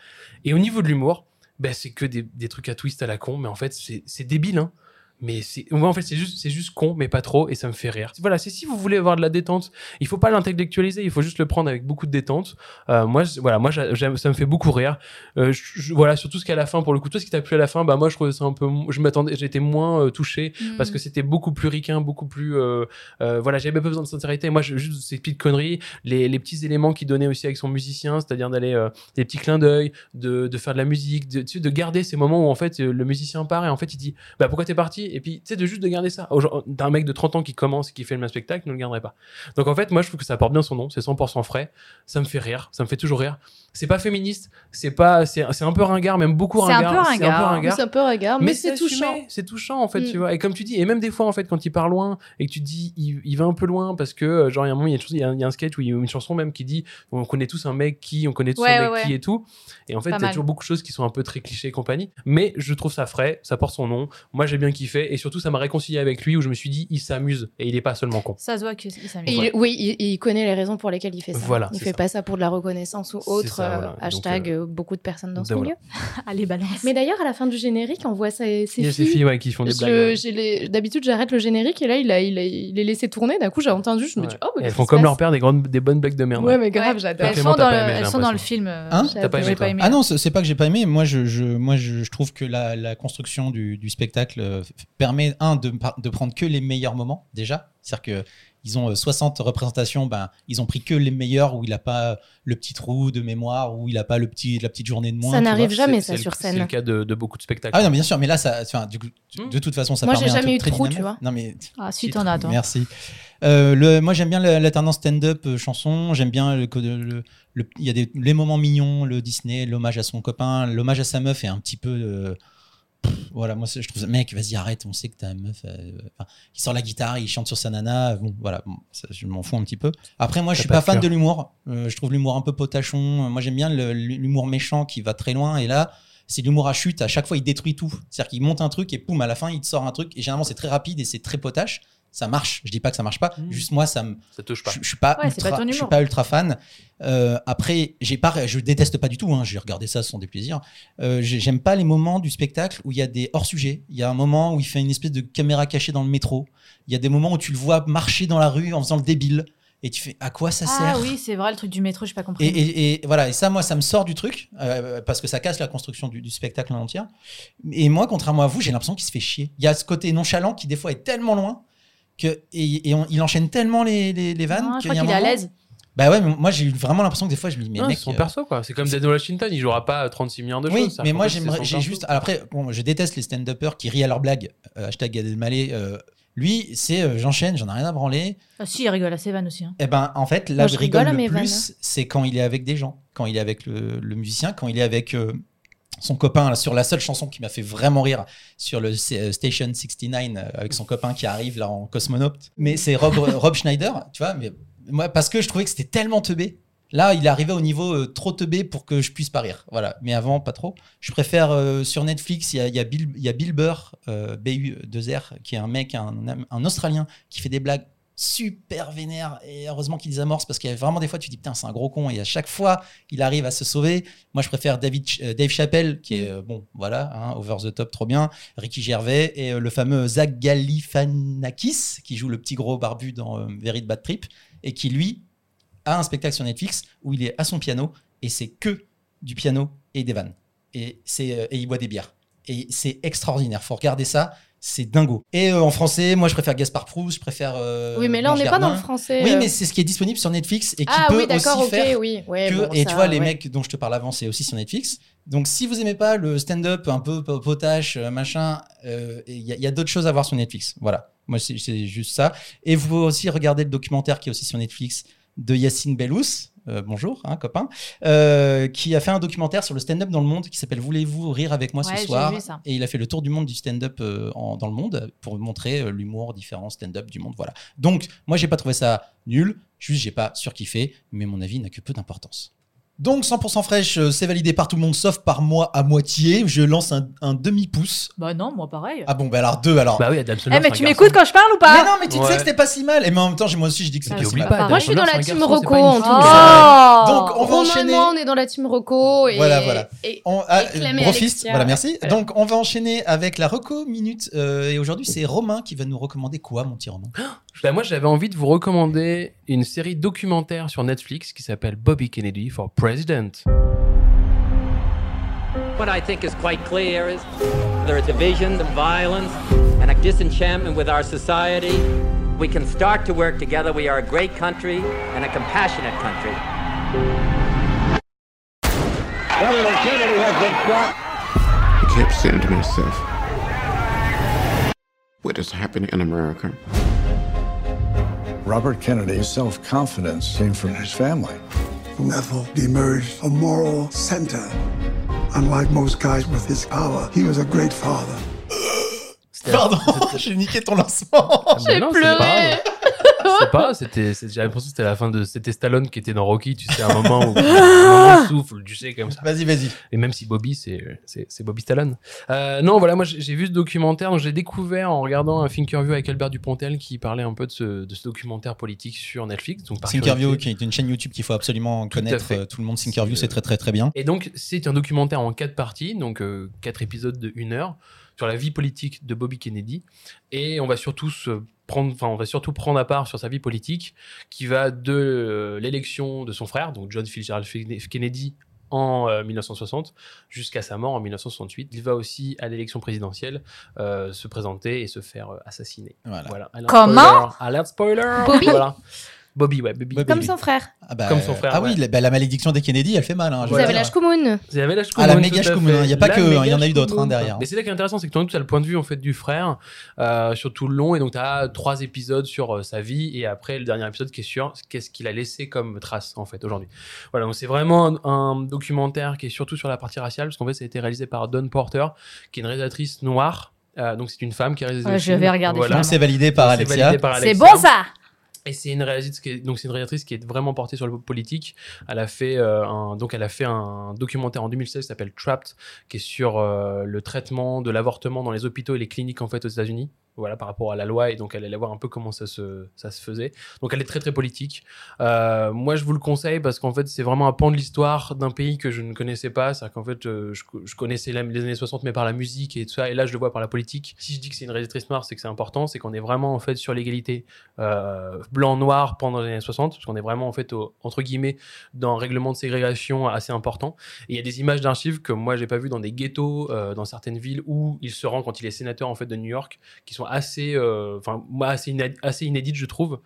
Et au niveau de l'humour, ben, c'est que des, des trucs à twist à la con, mais en fait c'est c'est débile. Hein. Mais c'est moi en fait c'est juste c'est juste con mais pas trop et ça me fait rire. Voilà, c'est si vous voulez avoir de la détente, il faut pas l'intellectualiser, il faut juste le prendre avec beaucoup de détente. Euh, moi je- voilà, moi j'aime ça me fait beaucoup rire. Euh, je- je- voilà, surtout ce qu'à la fin pour le coup, tout ce qui t'a plu à la fin, bah moi je trouvais ça un peu je m'attendais j'étais moins euh, touché Hmm. parce que c'était beaucoup plus ricain, beaucoup plus euh, voilà, j'avais pas besoin de sincérité. Moi, juste ces petites conneries, les, les petits éléments qu'il donnait aussi avec son musicien, c'est-à-dire d'aller des petits clins d'œil, de, de faire de la musique, de, garder ces moments où en fait le musicien part et en fait il dit bah pourquoi t'es parti? Et puis tu sais de juste de garder ça. Aujourd'hui, T'as un mec de 30 ans qui commence et qui fait le même spectacle, ne le garderait pas. Donc en fait, moi je trouve que ça porte bien son nom, c'est 100% frais, ça me fait rire, ça me fait toujours rire. C'est pas féministe, c'est pas c'est c'est un peu ringard, même beaucoup C'est un ringard, c'est un peu ringard. ringard. C'est un peu regard, mais, c'est assumé, touchant. C'est touchant en fait, Mm. tu vois. Et comme tu dis, et même des fois en fait, quand il part loin et que tu te dis, il, il va un peu loin parce que euh, genre il y a un moment, il y a, chose- il y a un- il y a un sketch où il y a une chanson même qui dit, on connaît tous un mec qui, on connaît tous Ouais, un mec ouais, qui et tout. Et en fait, il y a toujours beaucoup de choses qui sont un peu très clichés et compagnie. Mais je trouve ça frais, ça porte son nom. Moi, j'ai bien kiffé et surtout, ça m'a réconcilié avec lui où je me suis dit, il s'amuse et il est pas seulement con. Ça se voit qu'il s'amuse. Oui, il, il connaît les raisons pour lesquelles il fait ça. Voilà, il c'est fait ça. pas ça pour de la reconnaissance ou C'est autre. Euh, voilà. Hashtag euh, euh, beaucoup de personnes dans ce voilà. milieu. *laughs* Allez, balance. Mais d'ailleurs, à la fin du générique, on voit ces, ces Il y a ces filles. filles ouais, qui font des Je- blagues. D'habitude, j'arrête le générique et là, il, a, il, a- il est laissé tourner. D'un coup, j'ai entendu, je me Ouais. dis, oh, bah, elles font comme leur père des, grandes, des bonnes blagues de merde. Ouais, mais grave, j'adore. Elles sont dans, le- aimé, j'ai elles sont dans le l'impression. film. Hein Ah non, c'est pas que j'ai pas aimé. Moi, je, je, moi, je, je trouve que la, la construction du, du spectacle permet, un, de prendre que les meilleurs moments, déjà. C'est-à-dire que ils ont euh, 60 représentations, ben, ils ont pris que les meilleurs où il a pas le petit trou de mémoire, où il a pas le petit, la petite journée de moins. Ça n'arrive jamais, ça, c'est le- sur C'est le scène. cas de, de beaucoup de spectacles. Ah oui, non, mais bien sûr, mais là, ça, enfin, du coup, Hmm. de toute façon, ça Moi, permet j'ai un jamais eu de trou, tu vois. Non, mais Ah, si, t'en as, toi. Merci. Euh, le, moi, j'aime bien la- l'alternance stand-up euh, chanson. J'aime bien le, le- le- il y a des, les moments mignons, le Disney, l'hommage à son copain, l'hommage à sa meuf est un petit peu. euh, voilà, moi, je trouve ça, mec, vas-y, arrête, on sait que ta meuf. euh, enfin, il sort la guitare, il chante sur sa nana. Bon, voilà, bon, ça, je m'en fous un petit peu. Après, moi, je T'as suis pas fan de l'humour. Euh, je trouve l'humour un peu potachon. Moi, j'aime bien l'humour méchant qui va très loin. Et là, c'est l'humour à chute. À chaque fois, il détruit tout. C'est-à-dire qu'il monte un truc et poum, à la fin, il te sort un truc. Et généralement, c'est très rapide et c'est très potache. Ça marche. Je dis pas que ça marche pas. Mmh. Juste moi, ça me, Ça touche pas. je, je suis pas Ouais, ultra, pas ton je suis humour. pas ultra fan. Euh, après, j'ai pas, je déteste pas du tout. Hein, j'ai regardé ça, ce sont des plaisirs. Euh, j'ai- J'aime pas les moments du spectacle où il y a des hors sujets. Il y a un moment où il fait une espèce de caméra cachée dans le métro. Il y a des moments où tu le vois marcher dans la rue en faisant le débile et tu fais à quoi ça Ah sert? oui, c'est vrai, le truc du métro, j'ai pas compris. et, et- et voilà, et ça, moi, ça me sort du truc, euh, parce que ça casse la construction du, du spectacle en entier. Et moi, contrairement à vous, j'ai l'impression qu'il se fait chier. Il y a ce côté nonchalant qui, des fois, est tellement loin, que, et, et on- il enchaîne tellement les, les, les vannes. Ah, je qu'il crois est à l'aise. Bah ouais, mais moi, j'ai eu vraiment l'impression que des fois, je me dis, mais Non, mec. c'est son euh, perso, quoi. C'est comme Denzel Washington, il jouera pas 36 milliards de oui, choses. mais En moi, j'ai juste. Après, bon, je déteste les stand-uppers qui rient à leurs blagues. Euh, hashtag Gad Elmaleh. euh, lui, c'est euh, j'enchaîne, j'en ai rien à branler. Ah, si, il rigole à ses vannes aussi. hein. Eh ben, en fait, là, Moi, je je rigole rigole à le mes vannes, plus, c'est quand il est avec des gens, quand il est avec le, le musicien, quand il est avec euh, son copain sur la seule chanson qui m'a fait vraiment rire sur le euh, Station 69 euh, avec son copain qui arrive là en cosmonaute. Mais c'est Rob, Rob Schneider, tu vois, mais moi parce que je trouvais que c'était tellement teubé. Là, il est arrivé au niveau euh, trop teubé pour que je puisse pas rire. Voilà. Mais avant, pas trop. Je préfère euh, sur Netflix, il y a, y y a Bill Burr, euh, BU2R, qui est un mec, un Australien, qui fait des blagues super vénères. Et heureusement qu'il les amorce parce qu'il y a vraiment des fois, tu te dis putain, c'est un gros con. Et à chaque fois, il arrive à se sauver. Moi, je préfère David, euh, Dave Chappelle, qui est, euh, bon, voilà, hein, over the top, trop bien. Ricky Gervais et euh, le fameux Zach Galifianakis, qui joue le petit gros barbu dans Very Bad Trip, et qui, lui, a un spectacle sur Netflix où il est à son piano et c'est que du piano et des vannes. Et, c'est, et il boit des bières. Et c'est extraordinaire. Faut regarder ça. C'est dingo. Et euh, en français, moi, je préfère Gaspard Proust, je préfère. euh, Oui, mais là, on n'est pas dans le français. Oui, euh. mais c'est ce qui est disponible sur Netflix et qui Ah peut oui, d'accord, aussi ok, faire oui. Ouais, que- bon, et ça, tu vois, les mecs dont je te parle avant, c'est aussi sur Netflix. Donc, si vous aimez pas le stand-up un peu po- potache, machin, euh, il y a, il y a d'autres choses à voir sur Netflix. Voilà. Moi, c'est c'est juste ça. Et vous pouvez aussi regarder le documentaire qui est aussi sur Netflix de Yacine Bellous. Euh, bonjour, hein, copain, euh, qui a fait un documentaire sur le stand-up dans le monde qui s'appelle Voulez-vous rire avec moi Ouais, ce soir. Et il a fait le tour du monde du stand-up euh, dans le monde pour montrer l'humour différent stand-up du monde. Voilà. Donc, moi, j'ai pas trouvé ça nul, juste j'ai pas surkiffé, mais mon avis n'a que peu d'importance. Donc 100% fraîche, euh, c'est validé par tout le monde sauf par moi à moitié. Je lance un, un demi-pouce. Bah non, moi pareil. Ah bon, bah alors deux alors. Bah oui, Adam eh, Sandler, mais c'est tu un m'écoutes garçon. quand je parle ou mais pas non, mais tu Ouais. sais que c'était pas si mal. Et mais en même temps, j'ai- moi aussi, je dis que Ah, c'était Et si oublie mal. pas, Adam Moi, je suis dans la c'est un team garçon, c'est Rocco, pas une en tout cas. Donc, on va Romain et enchaîner. moi, on est dans la team Rocco. Et, Voilà, voilà. et- On, ah, Et Clem et brofist, Alexia. voilà, merci. Donc, on va enchaîner avec la reco minute. euh, et aujourd'hui, c'est Romain qui va nous recommander quoi, mon petit Romain? *gasps* Bah, moi, j'avais envie de vous recommander une série documentaire sur Netflix qui s'appelle Bobby Kennedy for President. What I think is quite clear is there are divisions and violence and a disenchantment with our society. We can start to work together. We are a great country and a compassionate country. I kept saying to myself, what is happening in America. Robert Kennedy's self confidence came from his family. From Ethel emerged a moral center. Unlike most guys with his power, he was a great father. Pardon, *laughs* j'ai niqué ton lancement. Ah, mais non, c'est pas *laughs* c'était, j'ai l'impression que c'était la fin de, c'était Stallone qui était dans Rocky, tu sais, un *laughs* moment où, moment de souffle, tu sais, comme ça. Vas-y, vas-y. Et même si Bobby, c'est, Bobby Stallone. Euh, non, voilà, moi, j'ai vu ce documentaire, donc j'ai découvert en regardant un Thinkerview avec Albert Dupontel qui parlait un peu de ce, de ce documentaire politique sur Netflix. Donc, Thinkerview, qui est une chaîne YouTube qu'il faut absolument Tout à connaître. euh, Tout le monde, Thinkerview, c'est très très très bien. Et donc, c'est un documentaire en quatre parties, donc euh, quatre épisodes de une heure, sur la vie politique de Bobby Kennedy. Et on va surtout se prendre, enfin, on va surtout prendre à part sur sa vie politique, qui va de euh, l'élection de son frère, donc John Fitzgerald Kennedy, en euh, 1960 jusqu'à sa mort en 1968. Il va aussi à l'élection présidentielle euh, se présenter et se faire euh, assassiner. Voilà. Alert Comment spoiler. Alert spoiler. Bobby Voilà. Bobby, ouais, Bobby. Comme son frère. Ah bah, Comme son frère, Ah oui, ouais. la, bah, la malédiction des Kennedy, elle fait mal. Hein, je Vous avez Shkumun. Vous avez la Ah, la méga hein. Il y a pas que, hein, il y en a eu d'autres, hein, derrière. Mais c'est là qui est intéressant, c'est que tu as le point de vue en fait du frère euh, sur tout le long, et donc tu as trois épisodes sur euh, sa vie, et après le dernier épisode qui est sur qu'est-ce qu'il a laissé comme trace en fait aujourd'hui. Voilà, donc c'est vraiment un, un documentaire qui est surtout sur la partie raciale, parce qu'en fait ça a été réalisé par Dawn Porter, qui est une réalisatrice noire. Euh, donc c'est une femme qui a réalisé. Ouais, je vais regarder Voilà. Donc c'est validé par Alexia. C'est bon ça Et c'est une réalisatrice qui est, vraiment portée sur le politique. Elle a fait euh, elle a fait un documentaire en 2016 qui s'appelle Trapped qui est sur euh, le traitement de l'avortement dans les hôpitaux et les cliniques en fait aux États-Unis. Voilà par rapport à la loi et donc elle allait voir un peu comment ça se ça se faisait. Donc elle est très très politique. Euh, moi je vous le conseille parce qu'en fait c'est vraiment un pan de l'histoire d'un pays que je ne connaissais pas. C'est-à-dire qu'en fait euh, je, connaissais les années 60 mais par la musique et tout ça et là je le vois par la politique. Si je dis que c'est une réalisatrice noire c'est que c'est important, c'est qu'on est vraiment en fait sur l'égalité euh, blanc-noir pendant les années 60, parce qu'on est vraiment en fait au- entre guillemets dans un règlement de ségrégation assez important. Il y a des images d'archives que moi j'ai pas vues dans des ghettos, dans certaines villes où il se rend quand il est sénateur en fait de New York, qui sont assez, euh, enfin moi assez, inéd- assez inédites je trouve.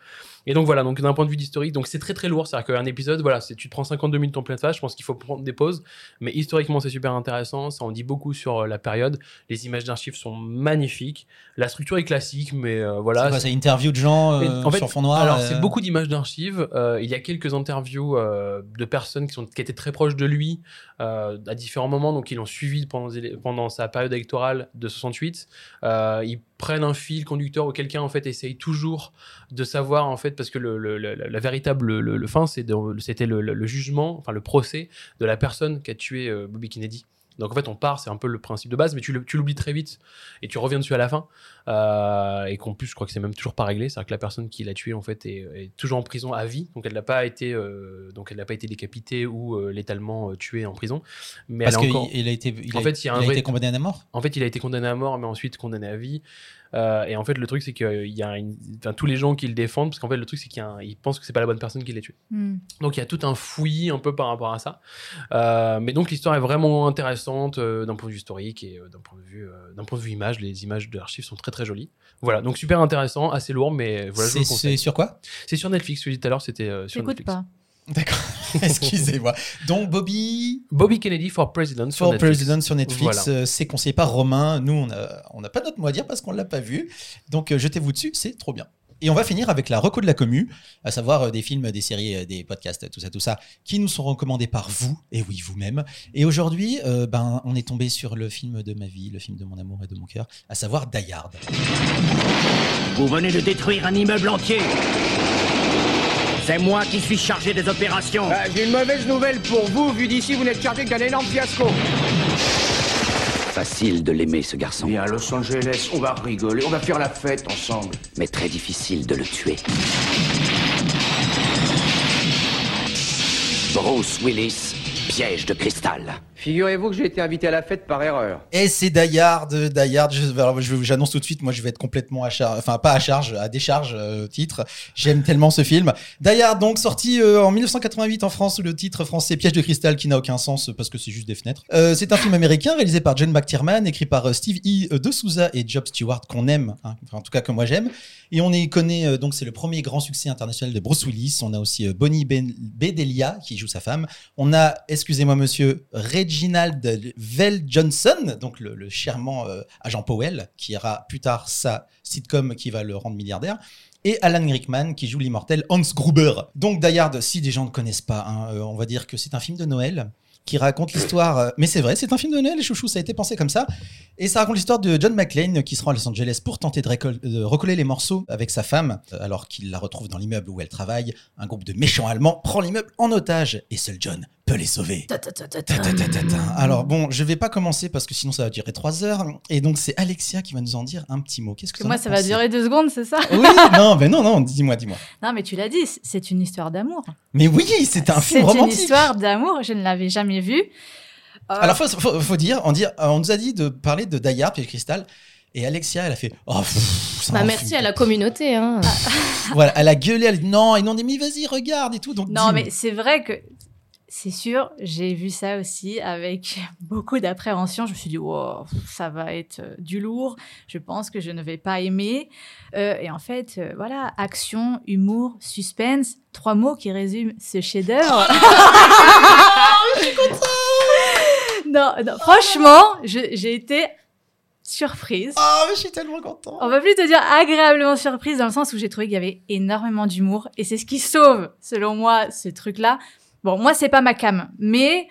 Et donc voilà, donc d'un point de vue d'historique, donc c'est très très lourd, c'est-à-dire qu'un épisode, voilà, c'est tu te prends 52 minutes en pleine face, je pense qu'il faut prendre des pauses, mais historiquement c'est super intéressant, ça en dit beaucoup sur euh, la période, les images d'archives sont magnifiques, la structure est classique, mais euh, voilà. C'est interview de gens euh, en fait, sur fond noir. Alors, c'est beaucoup d'images d'archives. Il y a quelques interviews de personnes qui, sont, qui étaient très proches de lui à différents moments, donc ils l'ont suivi pendant, pendant sa période électorale de 68. Euh, ils prennent un fil conducteur où quelqu'un en fait essaye toujours de savoir en fait parce que le, la véritable le, le fin c'était le, jugement enfin le procès de la personne qui a tué euh, Bobby Kennedy. Donc en fait on part c'est un peu le principe de base mais tu l'oublies très vite et tu reviens dessus à la fin. Euh, et qu'en plus je crois que c'est même toujours pas réglé. C'est à dire que la personne qui l'a tué en fait est, est toujours en prison à vie. Donc elle n'a pas été euh, donc elle n'a pas été décapitée ou euh, létalement tuée en prison. Mais Parce qu'il encore a été, il en a, fait il a il été condamné à mort? en fait, il a été condamné à mort, mais ensuite condamné à vie. Euh, et en fait, le truc, c'est qu'il y a une... enfin, tous les gens qui le défendent, parce qu'en fait, le truc, c'est qu'ils pensent que c'est pas la bonne personne qui l'a tué. Hmm. Donc, il y a tout un fouillis un peu par rapport à ça. Euh, mais donc, l'histoire est vraiment intéressante euh, d'un point de vue historique et euh, d'un point de vue, euh, d'un point de vue image. Les images de l'archive sont très très jolies. Voilà, donc super intéressant, assez lourd, mais voilà. je vous C'est le conseille. c'est sur quoi? C'est sur Netflix. Je l'ai dit tout à l'heure, c'était euh, sur Netflix. pas. *laughs* D'accord. Excusez-moi. Donc Bobby Bobby Kennedy for President sur for Netflix. President sur Netflix, Voilà. euh, c'est conseillé par Romain. Nous, on n'a on n'a pas notre mot à dire parce qu'on l'a pas vu. Donc euh, jetez-vous dessus, c'est trop bien. Et on va finir avec la reco de la commu, à savoir euh, des films, des séries, des podcasts, tout ça, tout ça, qui nous sont recommandés par vous, et oui, vous-même. Et aujourd'hui, euh, ben, on est tombé sur le film de ma vie, le film de mon amour et de mon cœur, à savoir Die Hard. Vous venez de détruire un immeuble entier. C'est moi qui suis chargé des opérations. J'ai une mauvaise nouvelle pour vous, vu d'ici, vous n'êtes chargé qu'un énorme fiasco. Facile de l'aimer, ce garçon. Viens à Los Angeles, on va rigoler, on va faire la fête ensemble. Mais très difficile de le tuer. Bruce Willis, piège de cristal. Figurez-vous que j'ai été invité à la fête par erreur. Et c'est je- alors, je- J'annonce tout de suite, moi je vais être complètement à charge, enfin pas à charge, à décharge euh, titre. J'aime tellement ce film. Die Hard donc sorti euh, en 1988 en France sous le titre français Piège de cristal qui n'a aucun sens parce que c'est juste des fenêtres. Euh, c'est un film américain réalisé par John McTiernan, écrit par euh, Steve E. de Souza et Job Stewart qu'on aime, hein, en tout cas que moi j'aime. Et on y connaît euh, donc c'est le premier grand succès international de Bruce Willis. On a aussi euh, Bonnie ben Bedelia qui joue sa femme. On a, excusez-moi monsieur, Reggie Reginald Vell Johnson, donc le, charmant euh, agent Powell, qui ira plus tard sa sitcom qui va le rendre milliardaire. Et Alan Rickman qui joue l'immortel Hans Gruber. Donc Die Hard, si des gens ne connaissent pas, hein, euh, on va dire que c'est un film de Noël qui raconte l'histoire. euh, mais c'est vrai, c'est un film de Noël, les chouchous, ça a été pensé comme ça. Et ça raconte l'histoire de John McClane qui se rend à Los Angeles pour tenter de, de recoller les morceaux avec sa femme, alors qu'il la retrouve dans l'immeuble où elle travaille. Un groupe de méchants allemands prend l'immeuble en otage et seul John peut les sauver. Alors bon, je vais pas commencer parce que sinon ça va durer trois heures. Et donc c'est Alexia qui va nous en dire un petit mot. Qu'est-ce que moi, ça va durer deux secondes, c'est ça? Oui, non, mais non, non, dis-moi, dis-moi. Non, mais tu l'as dit, c'est une histoire d'amour. Mais oui, c'est un C'est film une romantique. histoire d'amour, je ne l'avais jamais vue. Euh, Alors, faut, faut, faut dire, on, dit, euh, on nous a dit de parler de Hard, Pierre Cristal, et Alexia, elle a fait Oh, pff, c'est Bah, merci à la communauté. Hein. Voilà, elle a gueulé, elle a dit non, et non, mais vas-y, regarde et tout. Donc, Non, mais c'est vrai que c'est sûr, j'ai vu ça aussi avec *laughs* beaucoup d'appréhension. Je me suis dit, wow, ça va être euh, du lourd. Je pense que je ne vais pas aimer. Euh, et en fait, euh, voilà, action, humour, suspense, trois mots qui résument ce chef-d'œuvre. *laughs* *laughs* Oh, contente. non, non, franchement, j'ai été surprise. Oh, mais je suis tellement content. On va plus te dire agréablement surprise dans le sens où j'ai trouvé qu'il y avait énormément d'humour et c'est ce qui sauve, selon moi, ce truc-là. Bon, moi, c'est pas ma cam, mais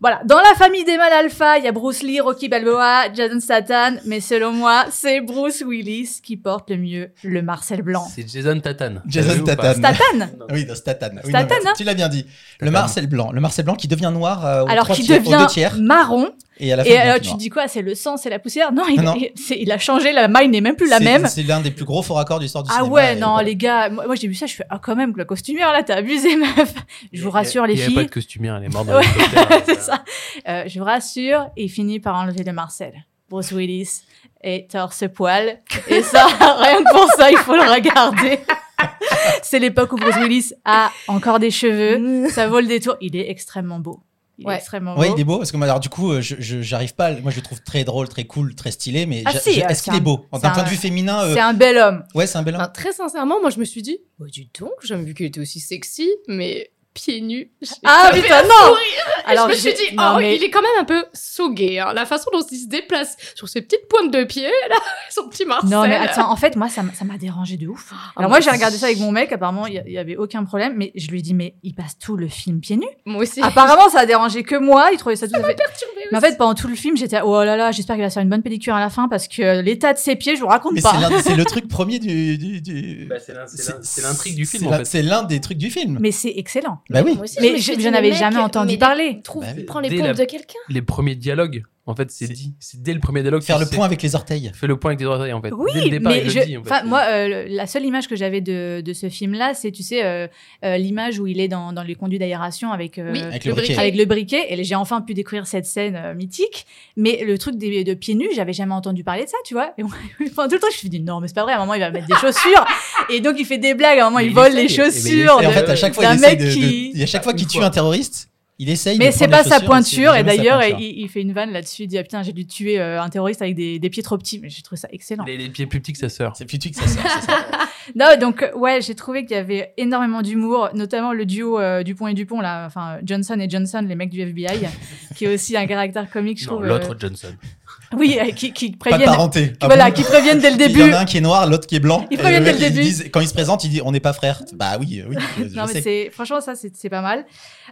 voilà. Dans la famille des mâles alpha, il y a Bruce Lee, Rocky Balboa, Jason Statham, mais selon moi, c'est Bruce Willis qui porte le mieux le Marcel Blanc. C'est Jason Tatane. Jason Statham. Statham *laughs* Oui, non, Statham. Oui, Statham, non, hein Tu l'as bien dit. Le Marcel Blanc. Le Marcel Blanc qui devient noir euh, aux Alors trois qu'il tiers- devient deux tiers. marron. Et à la fin, Et il devient alors, tu dis quoi? C'est le sang, c'est la poussière? Non, il, Non. il- il a changé, la maille n'est même plus la même. C'est l'un des plus gros faux raccords de l'histoire du Ah cinéma. ouais, et non, voilà. les gars, moi, moi, j'ai vu ça, je fais, ah quand même, le costumière là, t'as abusé, *laughs* meuf. Je vous rassure, les Il y avait filles. pas de costumière, elle est morte *laughs* dans Ouais, *laughs* c'est ça. Euh, je vous rassure, il finit par enlever le Marcel. Bruce Willis et torse poil. Et ça, rien que pour ça, il faut le regarder. c'est l'époque où Bruce Willis a encore des cheveux. Ça vaut le détour. Il est extrêmement beau. Il est Ouais. extrêmement beau. Ouais, il est beau parce que moi, alors du coup, euh, je j'arrive pas. Moi, je le trouve très drôle, très cool, très stylé. Mais Ah si, euh, est-ce qu'il est beau? C'est D'un point un- de vue féminin. euh, C'est un bel homme. Ouais, c'est un bel homme. Enfin, très sincèrement, moi je me suis dit, oh, dis donc, j'ai jamais vu qu'il était aussi sexy, mais pieds nus. Ah, putain, non Alors, je me suis dit, non, oh, mais- il est quand même un peu sogué. Hein. La façon dont il se déplace sur ses petites pointes de pied, là, *laughs* son petit Marcel. Non, mais attends, en fait, moi, ça m'a ça m'a dérangé de ouf. Alors, moi, j'ai regardé ça avec mon mec, apparemment, il y, y avait aucun problème, mais je lui ai dit, mais il passe tout le film pieds nus. Moi aussi. Apparemment, ça a dérangé que moi, il trouvait ça tout à fait. perturbé Mais en fait, pendant tout le film, j'étais, oh là là, j'espère qu'il va se faire une bonne pédicure à la fin parce que l'état de ses pieds, je vous raconte Mais pas. c'est le truc premier du. du- du- Bah, c'est l'in- c'est l'in- c'est l'intrigue du film. C'est l'un des trucs du film. Mais c'est excellent. Bah oui. Moi aussi, Mais je- je n'avais mais jamais mec, entendu mais parler. Trouve, Bah prends les pompes la- de quelqu'un. Les premiers dialogues, en fait, c'est dit. C'est dès le premier dialogue. Faire le sais- point avec les orteils. Fais le point avec tes oreilles, en fait. Oui, Dès le départ, mais il je- le dit. en fait. enfin, moi, euh, la seule image que j'avais de, de ce film-là, c'est, tu sais, euh, euh, l'image où il est dans, dans les conduits d'aération avec, euh, Oui, Avec le briquet. avec le briquet. Et j'ai enfin pu découvrir cette scène euh, mythique. Mais le truc des, de pieds nus, j'avais jamais entendu parler de ça, tu vois. Et moi, *laughs* pendant tout le temps, je me suis dit, non, mais c'est pas vrai, à un moment, il va mettre des chaussures. *laughs* et donc, il fait des blagues, à un moment, Mais il il vole les chaussures. Et en fait, à chaque fois, il mec de, qui- et à chaque fois qu'il tue un terroriste, il essaye. Mais c'est pas sa pointure, et sa d'ailleurs, il, il fait une vanne là-dessus, il dit, ah, putain, j'ai dû tuer euh, un terroriste avec des, des pieds trop petits, mais j'ai trouvé ça excellent. Les, les pieds plus petits que sa sœur. C'est plus que ça sort. c'est ça. *laughs* Non, donc, euh, ouais, j'ai trouvé qu'il y avait énormément d'humour, notamment le duo euh, Dupont et Dupont, là, enfin, Johnson et Johnson, les mecs du FBI, *laughs* qui est aussi un caractère comique, je Non, trouve. l'autre euh, Johnson. Oui, euh, qui, qui Pas de préviennent. parenté. Ah voilà, bon qui préviennent dès le Il y début. en a un qui est noir, l'autre qui est blanc. Ils préviennent dès le début. disent- quand ils se présentent, ils disent on n'est pas frères. Bah oui, oui, je, non, mais sais. franchement, ça, c'est, pas mal.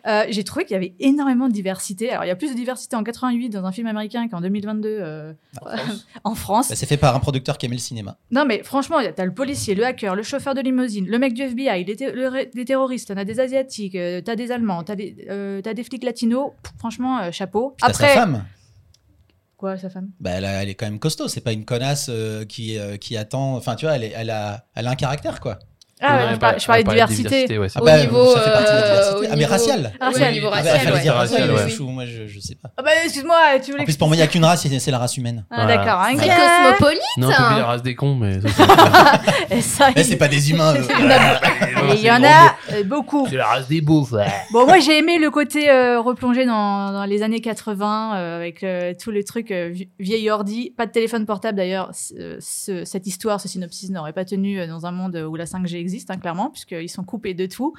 Euh, j'ai trouvé qu'il y avait énormément de diversité. Alors, il y a plus de diversité en 88 dans un film américain qu'en 2022 euh, *laughs* en France. Bah, c'est fait par un producteur qui aimait le cinéma. Non, mais franchement, y a- t'as le policier, le hacker, le chauffeur de limousine, le mec du FBI, les, le terroristes, t'en as des asiatiques, t'as des allemands, t'as des, t'as des flics latinos. Pff, Franchement, chapeau. Puis sa femme. Quoi, sa femme? Bah, elle, elle est quand même costaud. C'est pas une connasse euh, qui, euh, qui attend. Enfin, tu vois, elle, elle, a, elle a un caractère, quoi. Ah, ouais, je, par- je parlais de diversité. Ah Au bah, niveau, ça fait partie de la euh, diversité. au Ah, mais niveau- raciale. Ah, oui, au niveau Ah, bah, racial, fallait ouais. dire racial, Racial, ouais. ouais. Moi, je, je sais pas. Ah bah, excuse-moi, tu voulais En plus, pour moi, il n'y a qu'une race, c'est c'est la race humaine. Ah, Voilà. d'accord, un C'est cosmopolite. Non, oublié la race des cons, mais. ça, c'est- *laughs* Et ça, Eh, c'est pas des humains. *laughs* Il y en a, Non, et il c'est y en gros a euh, beaucoup. C'est la race des beaufs. ouais. Bon, moi, j'ai aimé le côté euh, replongé dans, les années 80, euh, avec tous les trucs vi- vieil ordi. Pas de téléphone portable, d'ailleurs. Cette histoire, ce synopsis n'aurait pas tenu dans un monde où la 5G existe, hein, clairement, puisqu'ils sont coupés de tout.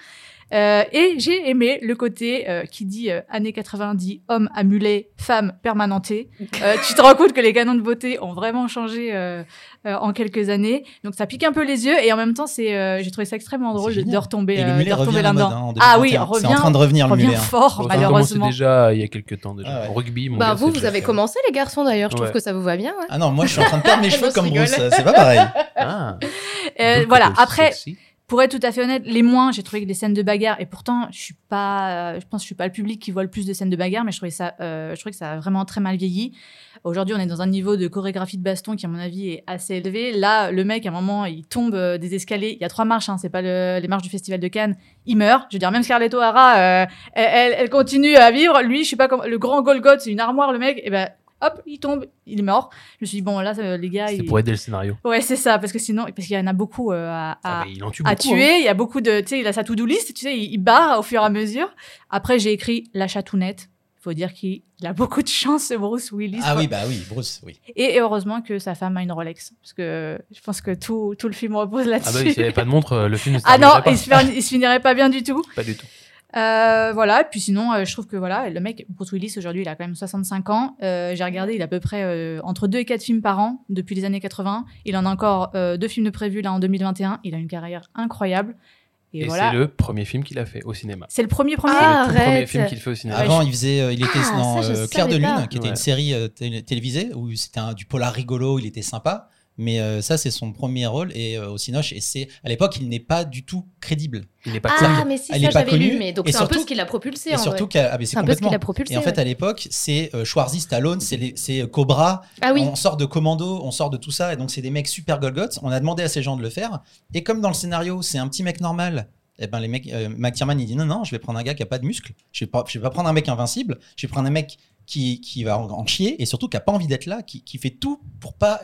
Euh, et j'ai aimé le côté euh, qui dit euh, années 90, homme amulé, femme permanentée. *laughs* Euh, tu te rends compte que les canons de beauté ont vraiment changé euh, euh, en quelques années. Donc ça pique un peu les yeux et en même temps, c'est, euh, j'ai trouvé ça extrêmement drôle de, de retomber, euh, de retomber là-dedans. hein, ah oui, 2021. revient, C'est en train de revenir, le revient mulet, hein. fort, malheureusement. déjà il y a quelques temps déjà. Ah ouais. Rugby, mon Bah gars, vous, vous avez fait. commencé les garçons d'ailleurs, je trouve Ouais. que ça vous va bien. ouais. Ah non, moi je suis en train de perdre mes *laughs* cheveux comme. Bruce, c'est pas pareil. Ah. Voilà. Après, sexy. Pour être tout à fait honnête, les moins, j'ai trouvé que des scènes de bagarre, et pourtant, je suis pas, euh, je pense que je suis pas le public qui voit le plus de scènes de bagarre, mais je trouvais ça, euh, je trouvais que ça a vraiment très mal vieilli. Aujourd'hui, on est dans un niveau de chorégraphie de baston qui, à mon avis, est assez élevé. Là, le mec, à un moment, il tombe euh, des escaliers. Il y a trois marches, hein, c'est pas le- les marches du Festival de Cannes. Il meurt. Je veux dire, même Scarlett O'Hara, euh, elle, elle- continue à vivre. Lui, je sais pas comment, le grand Golgoth, c'est une armoire, le mec, et ben, hop, il tombe, il est mort. Je me suis dit, bon, là, euh, les gars, C'est pour aider le scénario. Ouais, c'est ça, parce que sinon, parce qu'il y en a beaucoup euh, à, à, Ah, mais il en tue à beaucoup, tuer. Il y a beaucoup de, tu sais, il a sa to-do list, tu sais, il, il barre au fur et à mesure. Après, j'ai écrit la chatounette. Il faut dire qu'il a *laughs* beaucoup de chance, ce Bruce Willis. Ah quoi. oui, bah oui, Bruce, oui. Et, et heureusement que sa femme a une Rolex, parce que je pense que tout, tout le film repose là-dessus. Ah bah oui, s'il n'y avait pas de montre, euh, le film ne se Ah non, pas. il se, il se finirait pas bien du tout. Pas du tout. Euh, voilà, et puis sinon, euh, je trouve que voilà, le mec, Bruce Willis, aujourd'hui, il a quand même 65 ans. Euh, J'ai regardé, il a à peu près euh, entre 2 et 4 films par an depuis les années 80. Il en a encore euh, deux films de prévus là en 2021. Il a une carrière incroyable. Et, Et, voilà. c'est le premier film qu'il a fait au cinéma. C'est le premier premier. Ah, le film qu'il fait au cinéma. Avant, il faisait, euh, il était Ah, dans ça, je euh, Clair de Lune, pas. qui était Ouais. une série euh, télé- télévisée où c'était un- du polar rigolo, il était sympa. Mais euh, ça, c'est son premier rôle et euh, au Cinoche. Et c'est à l'époque, il n'est pas du tout crédible. Il n'est pas Ah, connu. mais si, Elle ça pas lu, mais donc et c'est un peu surtout- ce qui l'a propulsé Et en surtout vrai. qu'à ah, mais c'est C'est un peu ce qui complètement. l'a propulsé. Et en fait, ouais. à l'époque, c'est euh, Schwarzy, Stallone, c'est les- c'est Cobra. Ah oui. On sort de Commando, on sort de tout ça, et donc c'est des mecs super Golgoth. On a demandé à ces gens de le faire, et comme dans le scénario, c'est un petit mec normal. Et ben les mecs, euh, McTiernan il dit non non, je vais prendre un gars qui a pas de muscles. Je vais pas, je vais pas prendre un mec invincible. Je vais prendre un mec qui, qui va en, en chier et surtout qui a pas envie d'être là, qui, qui fait tout pour pas,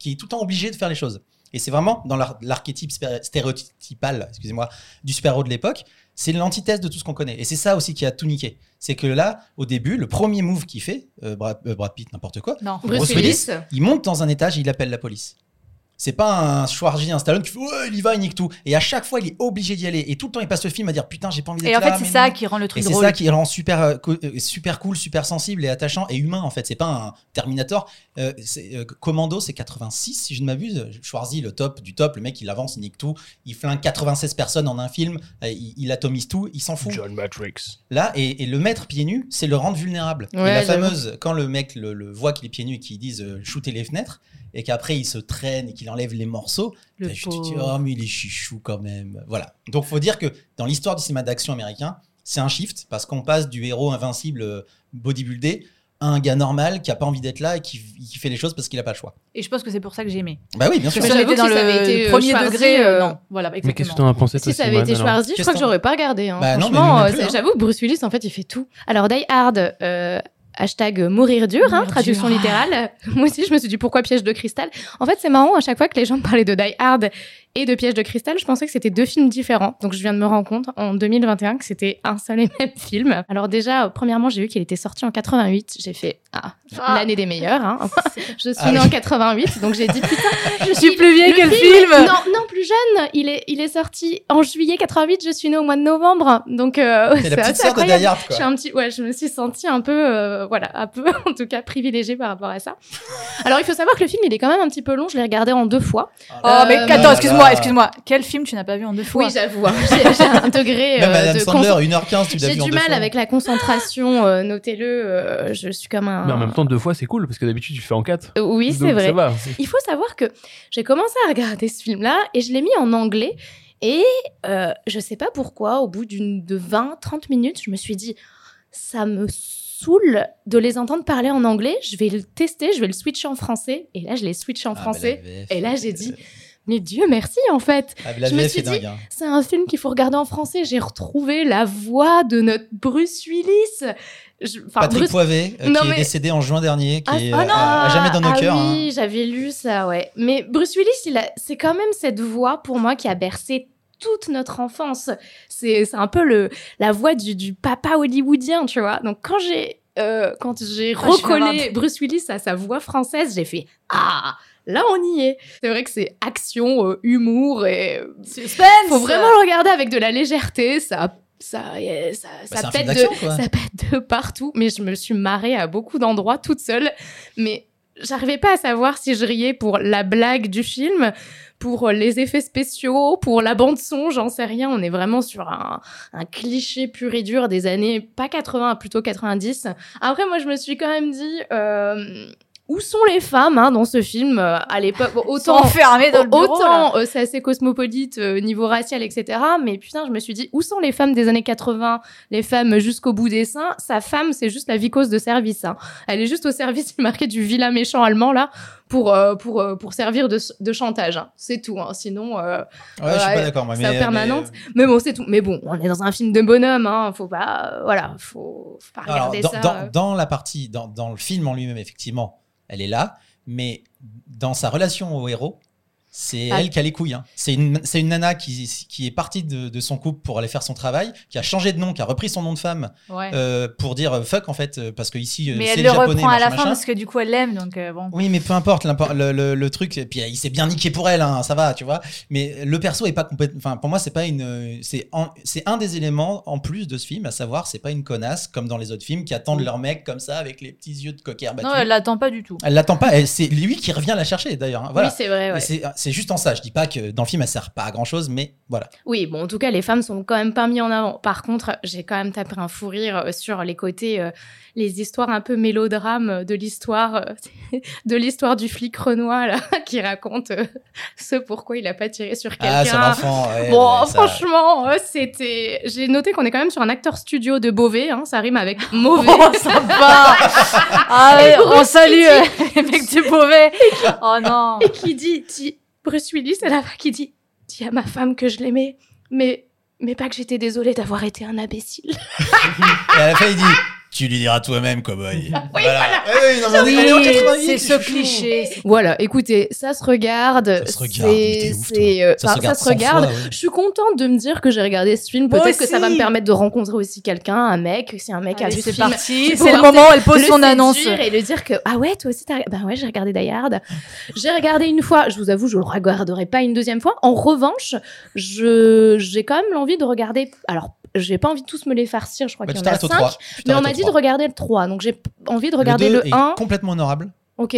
qui est tout le temps obligé de faire les choses. Et c'est vraiment dans l'ar- l'archétype stéréotypal, excusez-moi, du super-héros de l'époque. C'est l'antithèse de tout ce qu'on connaît. Et c'est ça aussi qui a tout niqué. C'est que là, au début, le premier move qu'il fait, euh, Brad, euh, Brad Pitt, n'importe quoi, Non. Bruce Bruce Willis. Willis, il monte dans un étage et il appelle la police. C'est pas un Schwarzy, un Stallone qui fait ouais, il y va, il nique tout. Et à chaque fois, il est obligé d'y aller. Et tout le temps, il passe le film à dire putain, j'ai pas envie d'être Et en là. fait, c'est ça non. qui rend le Et truc c'est drôle. ça qui le rend super, euh, euh, super cool, super sensible et attachant et humain en fait. C'est pas un Terminator. Euh, c'est, euh, Commando, c'est 86 si je ne m'abuse. Schwarzy, le top du top, le mec il avance, il nique tout. Il flingue 96 personnes en un film. euh, il, il atomise tout. Il s'en fout. John Matrix. Là, et, et le mettre pieds nus, c'est le rendre vulnérable. et la fameuse, quand le mec le, le voit qu'il est pieds nus et qu'il dise euh, shooter les fenêtres, et qu'après il se traîne et qu'il enlève les morceaux, Le je te dis, pauvre. oh, mais il est chichou quand même. Voilà. Donc, faut dire que dans l'histoire du cinéma d'action américain, c'est un shift parce qu'on passe du héros invincible euh, bodybuildé à un gars normal qui a pas envie d'être là et qui, qui fait les choses parce qu'il a pas le choix. Et je pense que c'est pour ça que j'ai aimé. Bah oui, bien sûr. Si on était dans que si ça avait le été, euh, premier Schwarzy, degré, euh, euh, non. Voilà, Mais qu'est-ce que t'en as pensé toi, Si ça avait été Schwarzy, je crois que j'aurais pas regardé. hein. Bah Franchement, hein. j'avoue, Bruce Willis, en fait, il fait tout. Alors, Die Hard, euh, hashtag mourir dur, hein, traduction dur. littérale. *laughs* Moi aussi, je me suis dit pourquoi piège de cristal? En fait, c'est marrant, à chaque fois que les gens me parlaient de Die Hard et de piège de cristal, je pensais que c'était deux films différents. Donc, je viens de me rendre compte en 2021 que c'était un seul et même *laughs* film. Alors, déjà, euh, premièrement, j'ai vu qu'il était sorti en 88. J'ai fait, ah, Ah. l'année des meilleurs. Hein. *laughs* *laughs* je suis Ah née oui. en 88, donc j'ai dit putain, je Je suis plus vieille le que le film. Non, non, plus jeune. Il est, il est sorti en juillet 88. Je suis née au mois de novembre. Donc, euh, C'est la petite assez sœur de incroyable. Die Hard, Je quoi. suis un petit, ouais, je me suis sentie un peu, euh, voilà, un peu, en tout cas, privilégiée par rapport à ça. Alors, il faut savoir que le film, il est quand même un petit peu long. Je l'ai regardé en deux fois. Oh, mais Euh, attends, là excuse-moi, excuse-moi. Quel film tu n'as pas vu en deux fois Oui, j'avoue. hein. J'ai j'ai un degré Même euh, Madame de Sandler, con- 1h15, tu l'as J'ai vu en du deux mal fois. avec la concentration. euh, Notez-le. euh, je suis comme un. Mais en même temps, deux fois, c'est cool parce que d'habitude, tu fais en quatre. Euh, Oui, c'est Donc, vrai. Ça va. Il faut savoir que j'ai commencé à regarder ce film-là et je l'ai mis en anglais. Et euh, je sais pas pourquoi, au bout d'une de 20-30 minutes, je me suis dit, ça me saoule de les entendre parler en anglais. Je vais le tester, je vais le switcher en français. Et là, je l'ai switché en Ah, mais français. VF, Et là, j'ai euh, dit, mais Dieu merci, en fait. Ah, je me suis dit, hein. C'est un film qu'il faut regarder en français. J'ai retrouvé la voix de notre Bruce Willis. Je- Patrick Bruce- Poivet, euh, Non, qui est décédé en juin dernier, qui ah, est ah euh, non à, à jamais dans nos ah cœurs. hein. Oui, j'avais lu ça, ouais. Mais Bruce Willis, a, c'est quand même cette voix pour moi qui a bercé toute notre enfance. C'est, un peu le, la voix du, du papa hollywoodien, tu vois. Donc quand j'ai, euh, quand j'ai Ah, recollé. Bruce Willis à sa voix française, j'ai fait ah. Là on y est. C'est vrai que c'est action, euh, humour et Suspense faut vraiment le regarder avec de la légèreté. Ça, ça, ça, Bah, ça pète de, quoi. ça pète de partout. Mais je me suis marrée à beaucoup d'endroits toute seule. Mais j'arrivais pas à savoir si je riais pour la blague du film, pour les effets spéciaux, pour la bande son, j'en sais rien. On est vraiment sur un, un cliché pur et dur des années pas 80, plutôt 90. Après, moi, je me suis quand même dit. euh, où sont les femmes hein, dans ce film euh, à l'époque? Bon, Autant enfermées dans le bureau, autant euh, c'est assez cosmopolite euh, niveau racial, etc. Mais putain, je me suis dit, où sont les femmes des années 80 Les femmes jusqu'au bout des seins? Sa femme, c'est juste la vicose de service. hein. Elle est juste au service, il marqué du vilain méchant allemand là pour euh, pour euh, pour servir de, de chantage. hein. C'est tout. hein. Sinon, euh, Ouais, je suis pas d'accord, c'est mais- permanente. mais, Mais, bon, c'est tout. Mais bon, on est dans un film de bonhomme. Hein. Faut pas, euh, voilà, faut, faut pas Alors, regarder dans, ça. dans- euh. dans la partie, dans, dans le film en lui-même, effectivement, elle est là, mais dans sa relation au héros, c'est Ah. elle qui a les couilles. hein. C'est une, une nana qui, qui est partie de, de son couple pour aller faire son travail, qui a changé de nom, qui a repris son nom de femme Ouais. euh, pour dire euh, fuck en fait, euh, parce que ici, Mais elle le japonais, reprend à la fin machin. parce que du coup elle l'aime donc euh, bon. Oui, mais peu importe le, le- le truc. Et puis il s'est bien niqué pour elle, hein, ça va, tu vois. Mais le perso est pas complètement. Enfin, pour moi, c'est pas une. C'est un des éléments en plus de ce film, à savoir, c'est pas une connasse comme dans les autres films qui attendent leur mec comme ça avec les petits yeux de battus. Non, elle l'attend pas du tout. Elle l'attend pas. C'est lui qui revient la chercher d'ailleurs. hein, Voilà. Oui, c'est vrai, ouais. C'est- juste en ça. Je dis pas que dans le film elle sert pas à grand chose, mais voilà. Oui, bon, en tout cas, les femmes sont quand même pas mises en avant. Par contre, j'ai quand même tapé un fou rire euh, sur les côtés, euh, les histoires un peu mélodrames de l'histoire, euh, *laughs* de l'histoire du flic Renoir, là, *laughs* qui raconte euh, ce pourquoi il a pas tiré sur quelqu'un. Ah, sur l'enfant, ouais, bon, ouais, ça- franchement, euh, c'était. J'ai noté qu'on est quand même sur un acteur studio de Beauvais, hein, ça rime avec *laughs* mauvais. Oh, sympa Ah ouais, on salue les mecs du Beauvais Oh non Et qui dit, dit Bruce Willis à la fin, qui dit, dis à ma femme que je l'aimais, mais, mais pas que j'étais désolée d'avoir été un imbécile. *laughs* Et à la fin il dit. Tu lui diras toi-même, cowboy. Oui, voilà. Eh oui, non, mais on est- Oui, on est en 88, c'est ce cliché. Voilà, écoutez, ça se regarde. Ça se regarde, mais ouf, euh, Ça se regarde ça se 100 regarde. fois, ouais. Je suis contente de me dire que j'ai regardé ce film. Peut-être que ça va me permettre de rencontrer aussi quelqu'un, un mec. Si un mec a Allez, vu ce c'est film, parti, c'est le moment, peut-être elle pose le son annonce. Et le dire que, ah ouais, toi aussi, t'as bah ouais, j'ai regardé Die Hard. J'ai regardé une fois, je vous avoue, je le regarderai pas une deuxième fois. En revanche, je, j'ai quand même l'envie de regarder, alors, j'ai pas envie de tous me les farcir, je crois Bah, qu'il y en a t'arrêtes au cinq. 3. Tu Mais on m'a dit de 3. regarder le 3, donc j'ai envie de regarder le le, 2 est 1. complètement honorable. Ok.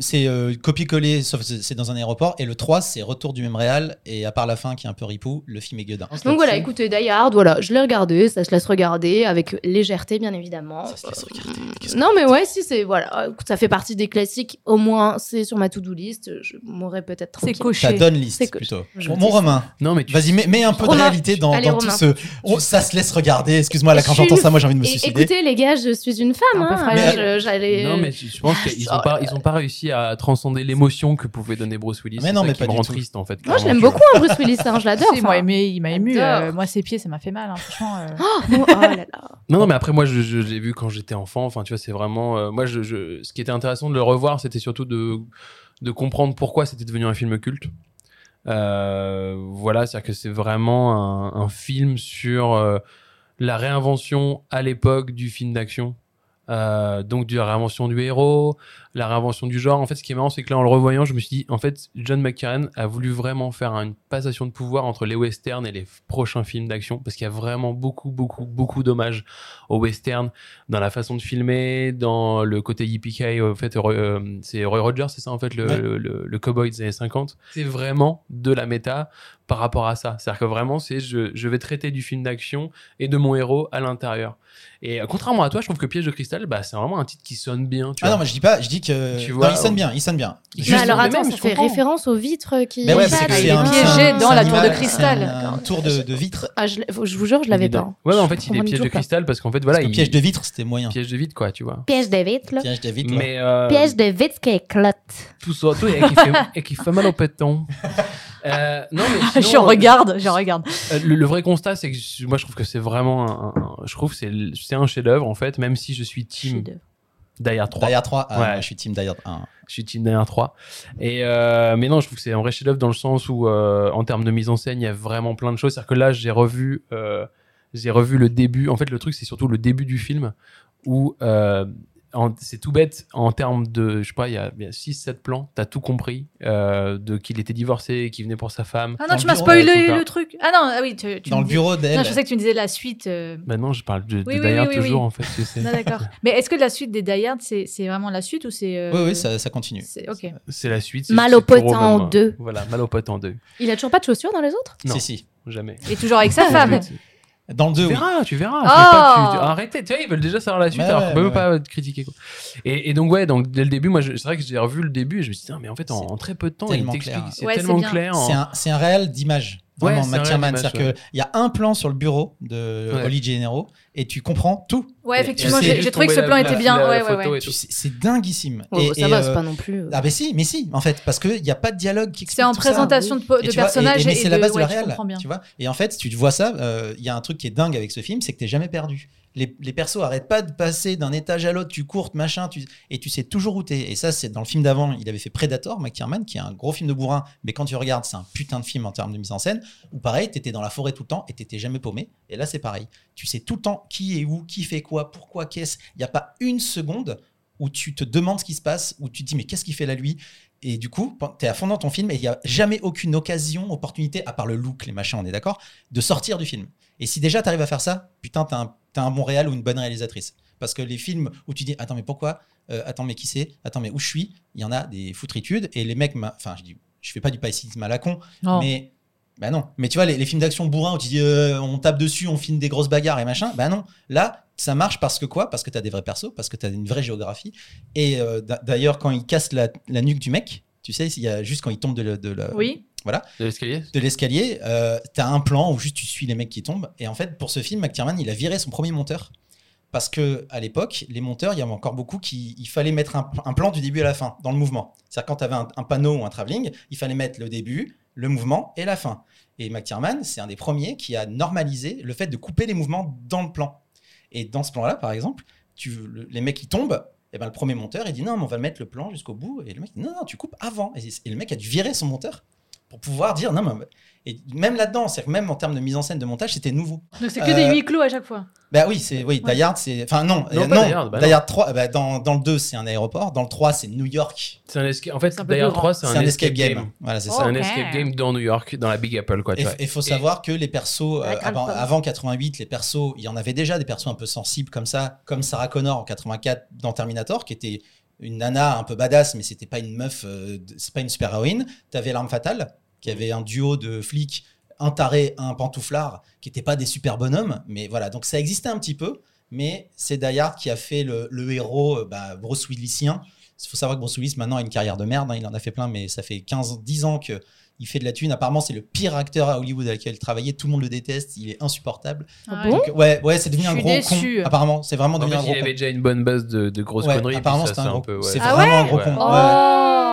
C'est euh, copier-coller, sauf que c'est dans un aéroport. Et le 3, c'est retour du même réal. Et à part la fin qui est un peu ripou, le film est gueudin. Donc voilà, écoutez, Die Hard, voilà, je l'ai regardé, ça se laisse regarder avec légèreté, bien évidemment. Euh, non, mais ouais, si c'est voilà, ça fait partie des classiques. Au moins, c'est sur ma to-do list. Je m'aurais peut-être. C'est coché. Ta donne coché. plutôt. Je mon ça. Romain. Non, mais tu- Vas-y, mets, mets un peu de réalité dans, Allez, dans tout ce. Oh, ça se laisse regarder. Excuse-moi, là, quand j'entends ça, moi, j'ai envie de me suicider. Écoutez, les gars, je suis une femme. Un peu Hein, j'allais- Non, mais je pense qu'ils ont pas, ils ont pas réussi à transcender l'émotion que pouvait donner Bruce Willis. Mais C'est non, mais qui pas me du rend tout. triste en fait. Moi, je l'aime beaucoup, hein, Bruce Willis. hein, je l'adore. Si, moi, enfin. aimé, il m'a ému. Euh, moi, ses pieds, ça m'a fait mal. hein, franchement. euh. *gasps* Oh, oh là là. Non, non, mais après, moi, je, je l'ai vu quand j'étais enfant. Enfin, tu vois, c'est vraiment. euh, moi, je, je- ce qui était intéressant de le revoir, c'était surtout de, de comprendre pourquoi c'était devenu un film culte. Euh, voilà, c'est-à-dire que c'est vraiment un, un film sur euh, la réinvention à l'époque du film d'action. Euh, donc, de la réinvention du héros, la réinvention du genre. En fait, ce qui est marrant, c'est que là, en le revoyant, je me suis dit, en fait, John McTiernan a voulu vraiment faire une passation de pouvoir entre les westerns et les prochains films d'action, parce qu'il y a vraiment beaucoup, beaucoup, beaucoup d'hommages au western dans la façon de filmer, dans le côté yippee En fait, euh, c'est Roy Rogers, c'est ça, en fait, le, Ouais. le, le- le cowboy des années 50. C'est vraiment de la méta par rapport à ça. C'est-à-dire que vraiment, c'est je, je vais traiter du film d'action et de mon héros à l'intérieur. Et euh, contrairement à toi, je trouve que Piège de cristal, bah, c'est vraiment un titre qui sonne bien. Tu Ah vois. non, moi, je dis pas, je dis que. Tu non, vois, il sonne on- bien, il sonne bien. Mais alors attends, ça fait comprends. référence aux vitres qui. Mais ouais, est piégé dans la tour de cristal. un- Un tour de, de vitre. Ah, je, je vous jure, je l'avais pas. Ouais, mais en fait, il est piège de cristal parce qu'en fait, voilà, il piège de vitre, c'était moyen. piège de vide, quoi, tu vois. Piège de vitres, là. Piège de vitre. Mais euh, Piège de vitres qui éclate. tout ça, tout, et qui fait, *laughs* mal au péton. Euh, non, mais *laughs* sinon, je regarde, je regarde. Euh, le, le vrai constat, c'est que je- moi, je trouve que c'est vraiment, un, un- je trouve c'est c'est un chef-d'œuvre en fait, même si je suis team Chef-d'œuvre. Die Hard 3. Die Hard 3, ah, Ouais. moi, je suis team Die Hard 1. Je suis team Die Hard 3. Et euh, mais non, je trouve que c'est un vrai chef-d'œuvre dans le sens où, euh, en termes de mise en scène, il y a vraiment plein de choses. C'est-à-dire que là, j'ai revu, euh, j'ai revu le début. En fait, le truc, c'est surtout le début du film où euh, c'est tout bête en termes de, je sais pas, il y a, 6-7 plans, t'as tout compris, euh, de qu'il était divorcé, qu'il venait pour sa femme. Ah Dans non, tu m'as spoilé le truc. Ah non, ah oui, tu, tu Dans le dis- bureau d'elle. Non, je pensais que tu me disais la suite. euh, Maintenant, je parle de, de Oui, Die Hard oui, oui, toujours, oui. en fait. tu sais. Non, d'accord. *laughs* Mais est-ce que la suite des Die Hard, c'est c'est vraiment la suite ou c'est. euh, Oui, oui, ça, ça continue. c'est- Ok. C'est la suite. Mal au en deux. Voilà, mal au potin en deux. Il a toujours pas de chaussures dans les autres? Non, Si, si. jamais. Et toujours avec sa *laughs* femme. Dans le 2, Tu oui. verras, tu verras. Oh pas tu- Arrêtez, tu vois, ils veulent déjà savoir la suite, Ouais, alors ouais, qu'on peut même ouais. pas te critiquer. Quoi. Et, et donc, ouais, donc dès le début, moi, c'est vrai que j'ai revu le début et je me suis dit, non, mais en fait, en, très peu de temps, il tellement t'explique, clair. c'est tellement clair. en- C'est un, c'est un réel d'image. Ouais, Vraiment, réel McTiernan. d'image, C'est-à-dire qu'il y a un plan sur le bureau de Ouais. Oli Gennaro et tu comprends tout. Ouais, effectivement, j'ai trouvé que ce plan la- était bien. Ouais, ouais, ouais. C'est dinguissime. Oh, Et- Ça et, va, euh, c'est pas non plus. euh. Ah, mais si, mais si, en fait, parce qu'il n'y a pas de dialogue qui C'est en explique tout ça. présentation de, de personnages et, mais et c'est la base de ouais, la tu réelle, comprends bien. tu vois. Et en fait, tu vois ça, euh, il y a un truc qui est dingue avec ce film, c'est que t'es jamais perdu. Les, persos arrêtent pas de passer d'un étage à l'autre, tu courtes, machin, et tu sais toujours où t'es. Et ça, c'est dans le film d'avant, il avait fait Predator, McTiernan, qui est un gros film de bourrin, mais quand tu regardes, c'est un putain de film en termes de mise en scène. Ou pareil, t'étais dans la forêt tout le temps et t'étais jamais paumé. Et là, c'est pareil. Tu sais tout le temps qui est où, qui fait quoi, pourquoi, qu'est-ce. Il n'y a pas une seconde où tu te demandes ce qui se passe, où tu te dis mais qu'est-ce qu'il fait là lui? Et du coup, tu es à fond dans ton film et il n'y a jamais aucune occasion, opportunité, à part le look, les machins, on est d'accord, de sortir du film. Et si déjà tu arrives à faire ça, putain, t'as un, t'as un bon réal ou une bonne réalisatrice. Parce que les films où tu dis attends mais pourquoi Euh, Attends mais qui c'est Attends mais où je suis Il y en a des foutritudes et les mecs, enfin je dis, je fais pas du païsisme à la con, mais bah non. Mais tu vois les, les films d'action bourrins où tu dis euh, on tape dessus, on filme des grosses bagarres et machin, bah non. Là ça marche parce que quoi? Parce que t'as des vrais persos, parce que t'as une vraie géographie. Et euh, d'a- d'ailleurs quand il casse la, la nuque du mec, tu sais, il y a juste quand il tombe de, la- de la, Oui. Voilà, De l'escalier de l'escalier, euh, t'as un plan où juste tu suis les mecs qui tombent. Et en fait, pour ce film, McTiernan, il a viré son premier monteur. Parce que à l'époque, les monteurs, il y avait encore beaucoup qui. Il fallait mettre un, un plan du début à la fin, dans le mouvement. C'est-à-dire, quand tu avais un, un panneau ou un travelling, il fallait mettre le début, le mouvement et la fin. Et McTiernan, c'est un des premiers qui a normalisé le fait de couper les mouvements dans le plan. Et dans ce plan-là, par exemple, tu, le- les mecs qui tombent, et ben, le premier monteur, il dit non, mais on va mettre le plan jusqu'au bout. Et le mec dit non, non, tu coupes avant. Et, et le mec a dû virer son monteur pour pouvoir dire non, mais. Et même là-dedans, c'est-à-dire que même en termes de mise en scène, de montage, c'était nouveau. Donc c'est que Euh, des huis clos à chaque fois. Bah oui, c'est oui, Ouais. Die Hard, c'est enfin non, Non, euh, non, Die Hard, bah Die non. Hard 3 bah, dans, dans le 2, c'est un aéroport, dans le 3, c'est New York. C'est un escape. En fait, C'est un peu Die Hard plus 3, grand. c'est un, escape game. Voilà, c'est Oh. ça. C'est un Ok. escape game dans New York, dans la Big Apple, quoi. Et il faut savoir que les persos, euh, avant, avant 88, les persos, il y en avait déjà des persos un peu sensibles comme ça, comme Sarah Connor en 84 dans Terminator, qui était une nana un peu badass, mais c'était pas une meuf, euh, c'est pas une super héroïne. T'avais l'arme fatale, qui avait un duo de flics, un taré, un pantouflard, qui n'étaient pas des super bonhommes, mais voilà, donc ça existait un petit peu, mais c'est Die Hard qui a fait le, le héros euh, bah, Bruce Willisien. Il faut savoir que Bruce Willis maintenant a une carrière de merde, hein, il en a fait plein, mais ça fait 15, 10 ans que il fait de la thune. Apparemment, c'est le pire acteur à Hollywood avec lequel il travaillait. Tout le monde le déteste. Il est insupportable. Ah bon Donc, ouais, ouais, c'est devenu un gros déçue. con. Apparemment, c'est vraiment En devenu fait, un gros il avait con. déjà une bonne base de, de grosses Ouais, conneries. apparemment, c'est un gros. peu. ouais. C'est Ah vraiment un gros ouais con.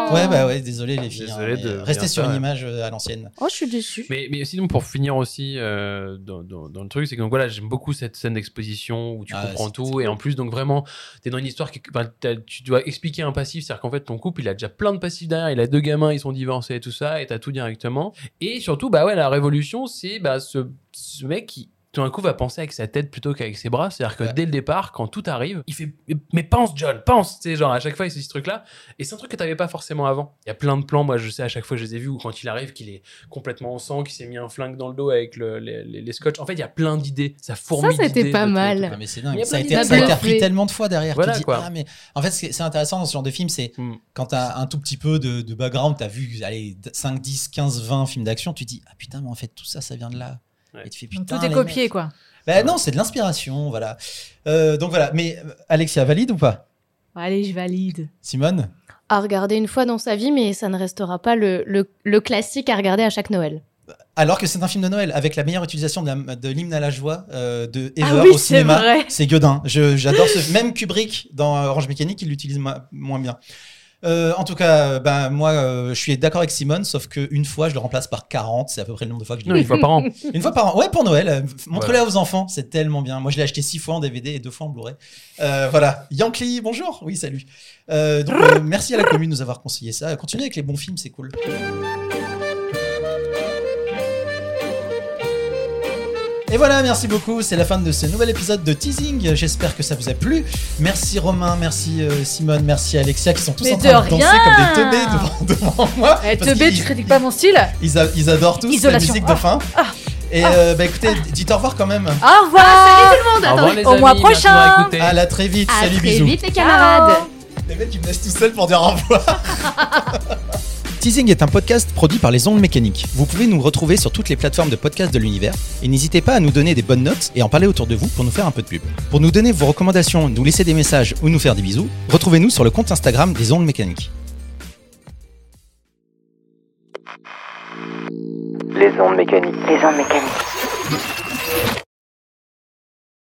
Ouais. Oh. Ouais, bah ouais, désolé les filles. Désolé hein, de restez sur ça, une ouais. image euh, à l'ancienne. Oh, je suis déçue. Mais, mais sinon, pour finir aussi euh, dans, dans- dans le truc, c'est que donc, voilà, j'aime beaucoup cette scène d'exposition où tu Ah, comprends tout. Et en plus, donc vraiment, tu es dans une histoire qui. t'as- tu dois expliquer un passif. C'est-à-dire qu'en fait, ton couple, il a déjà plein de passifs derrière. Il a deux gamins, ils sont divorcés et tout ça. Et tu as tout directement. Et surtout, bah ouais, la révolution, c'est bah, ce, ce mec qui. Tout d'un coup, va penser avec sa tête plutôt qu'avec ses bras. C'est-à-dire que Ouais. dès le départ, quand tout arrive, il fait Mais- pense, John, pense Tu sais, genre, à chaque fois, il se dit ce truc-là. Et c'est un truc que t'avais pas forcément avant. Il y a plein de plans, moi, je sais, à chaque fois, je les ai vus où quand il arrive, qu'il est complètement en sang, qu'il s'est mis un flingue dans le dos avec le- les, les- les scotch. En fait, il y a plein d'idées. Ça fourmille Ça, c'était pas mal. Ah, mais c'est dingue. a Ça a, été, ça a été bluffé. repris tellement de fois derrière. Voilà, tu dis, quoi. ah, mais en fait, ce qui est- c'est intéressant dans ce genre de film, c'est Hmm. quand tu as un tout petit peu de, de background, tu as vu allez, 5, 10, 15, 20 films d'action, tu dis, ah putain, mais en fait, tout ça, ça vient de là. Ouais. Et tu fais Donc putain. tout est copié, mecs. quoi. Bah, non, c'est de l'inspiration, voilà. Euh, donc voilà, mais euh, Alexia, valide ou pas? Allez, je valide. Simone? À regarder une fois dans sa vie, mais ça ne restera pas le, le, le classique à regarder à chaque Noël. Alors que c'est un film de Noël, avec la meilleure utilisation de l'hymne à la joie euh, de Ever Ah oui, au c'est cinéma, vrai. c'est Guedin. J'adore ce. Même Kubrick dans Orange Mécanique, il l'utilise mo- moins bien. Euh, en tout cas, euh, ben, moi, euh, je suis d'accord avec Simone, sauf qu'une fois, je le remplace par 40. C'est à peu près le nombre de fois que je l'ai une fois par an. Une fois par an. Ouais, pour Noël. euh, Montrez-le Voilà. à vos enfants, c'est tellement bien. Moi, je l'ai acheté six fois en DVD et deux fois en Blu-ray. Euh, voilà. Yankee, bonjour. Oui, salut. Euh, donc, euh, merci à la commune de nous avoir conseillé ça. Continuez avec les bons films, c'est cool. Et voilà, merci beaucoup. C'est la fin de ce nouvel épisode de Teasing. J'espère que ça vous a plu. Merci Romain, merci euh, Simone, merci Alexia qui sont tous Mais en train de, de danser rien. comme des teubés devant, *laughs* devant moi. Eh, Parce Teubé, qu'ils- tu critiques pas mon style Ils, a- ils adorent tous Isolation. la musique de fin. Et euh, bah écoutez, dites au revoir quand même. Au revoir salut tout le monde Au revoir, les Au mois amis, prochain. À la très vite. À Salut, très bisous. vite les camarades. Les mecs, ils me laissent tout seul pour dire au revoir. *laughs* Teasing est un podcast produit par les ondes mécaniques. Vous pouvez nous retrouver sur toutes les plateformes de podcast de l'univers et n'hésitez pas à nous donner des bonnes notes et en parler autour de vous pour nous faire un peu de pub. Pour nous donner vos recommandations, nous laisser des messages ou nous faire des bisous, retrouvez-nous sur le compte Instagram des ondes mécaniques. Les ondes mécaniques. Les ondes mécaniques.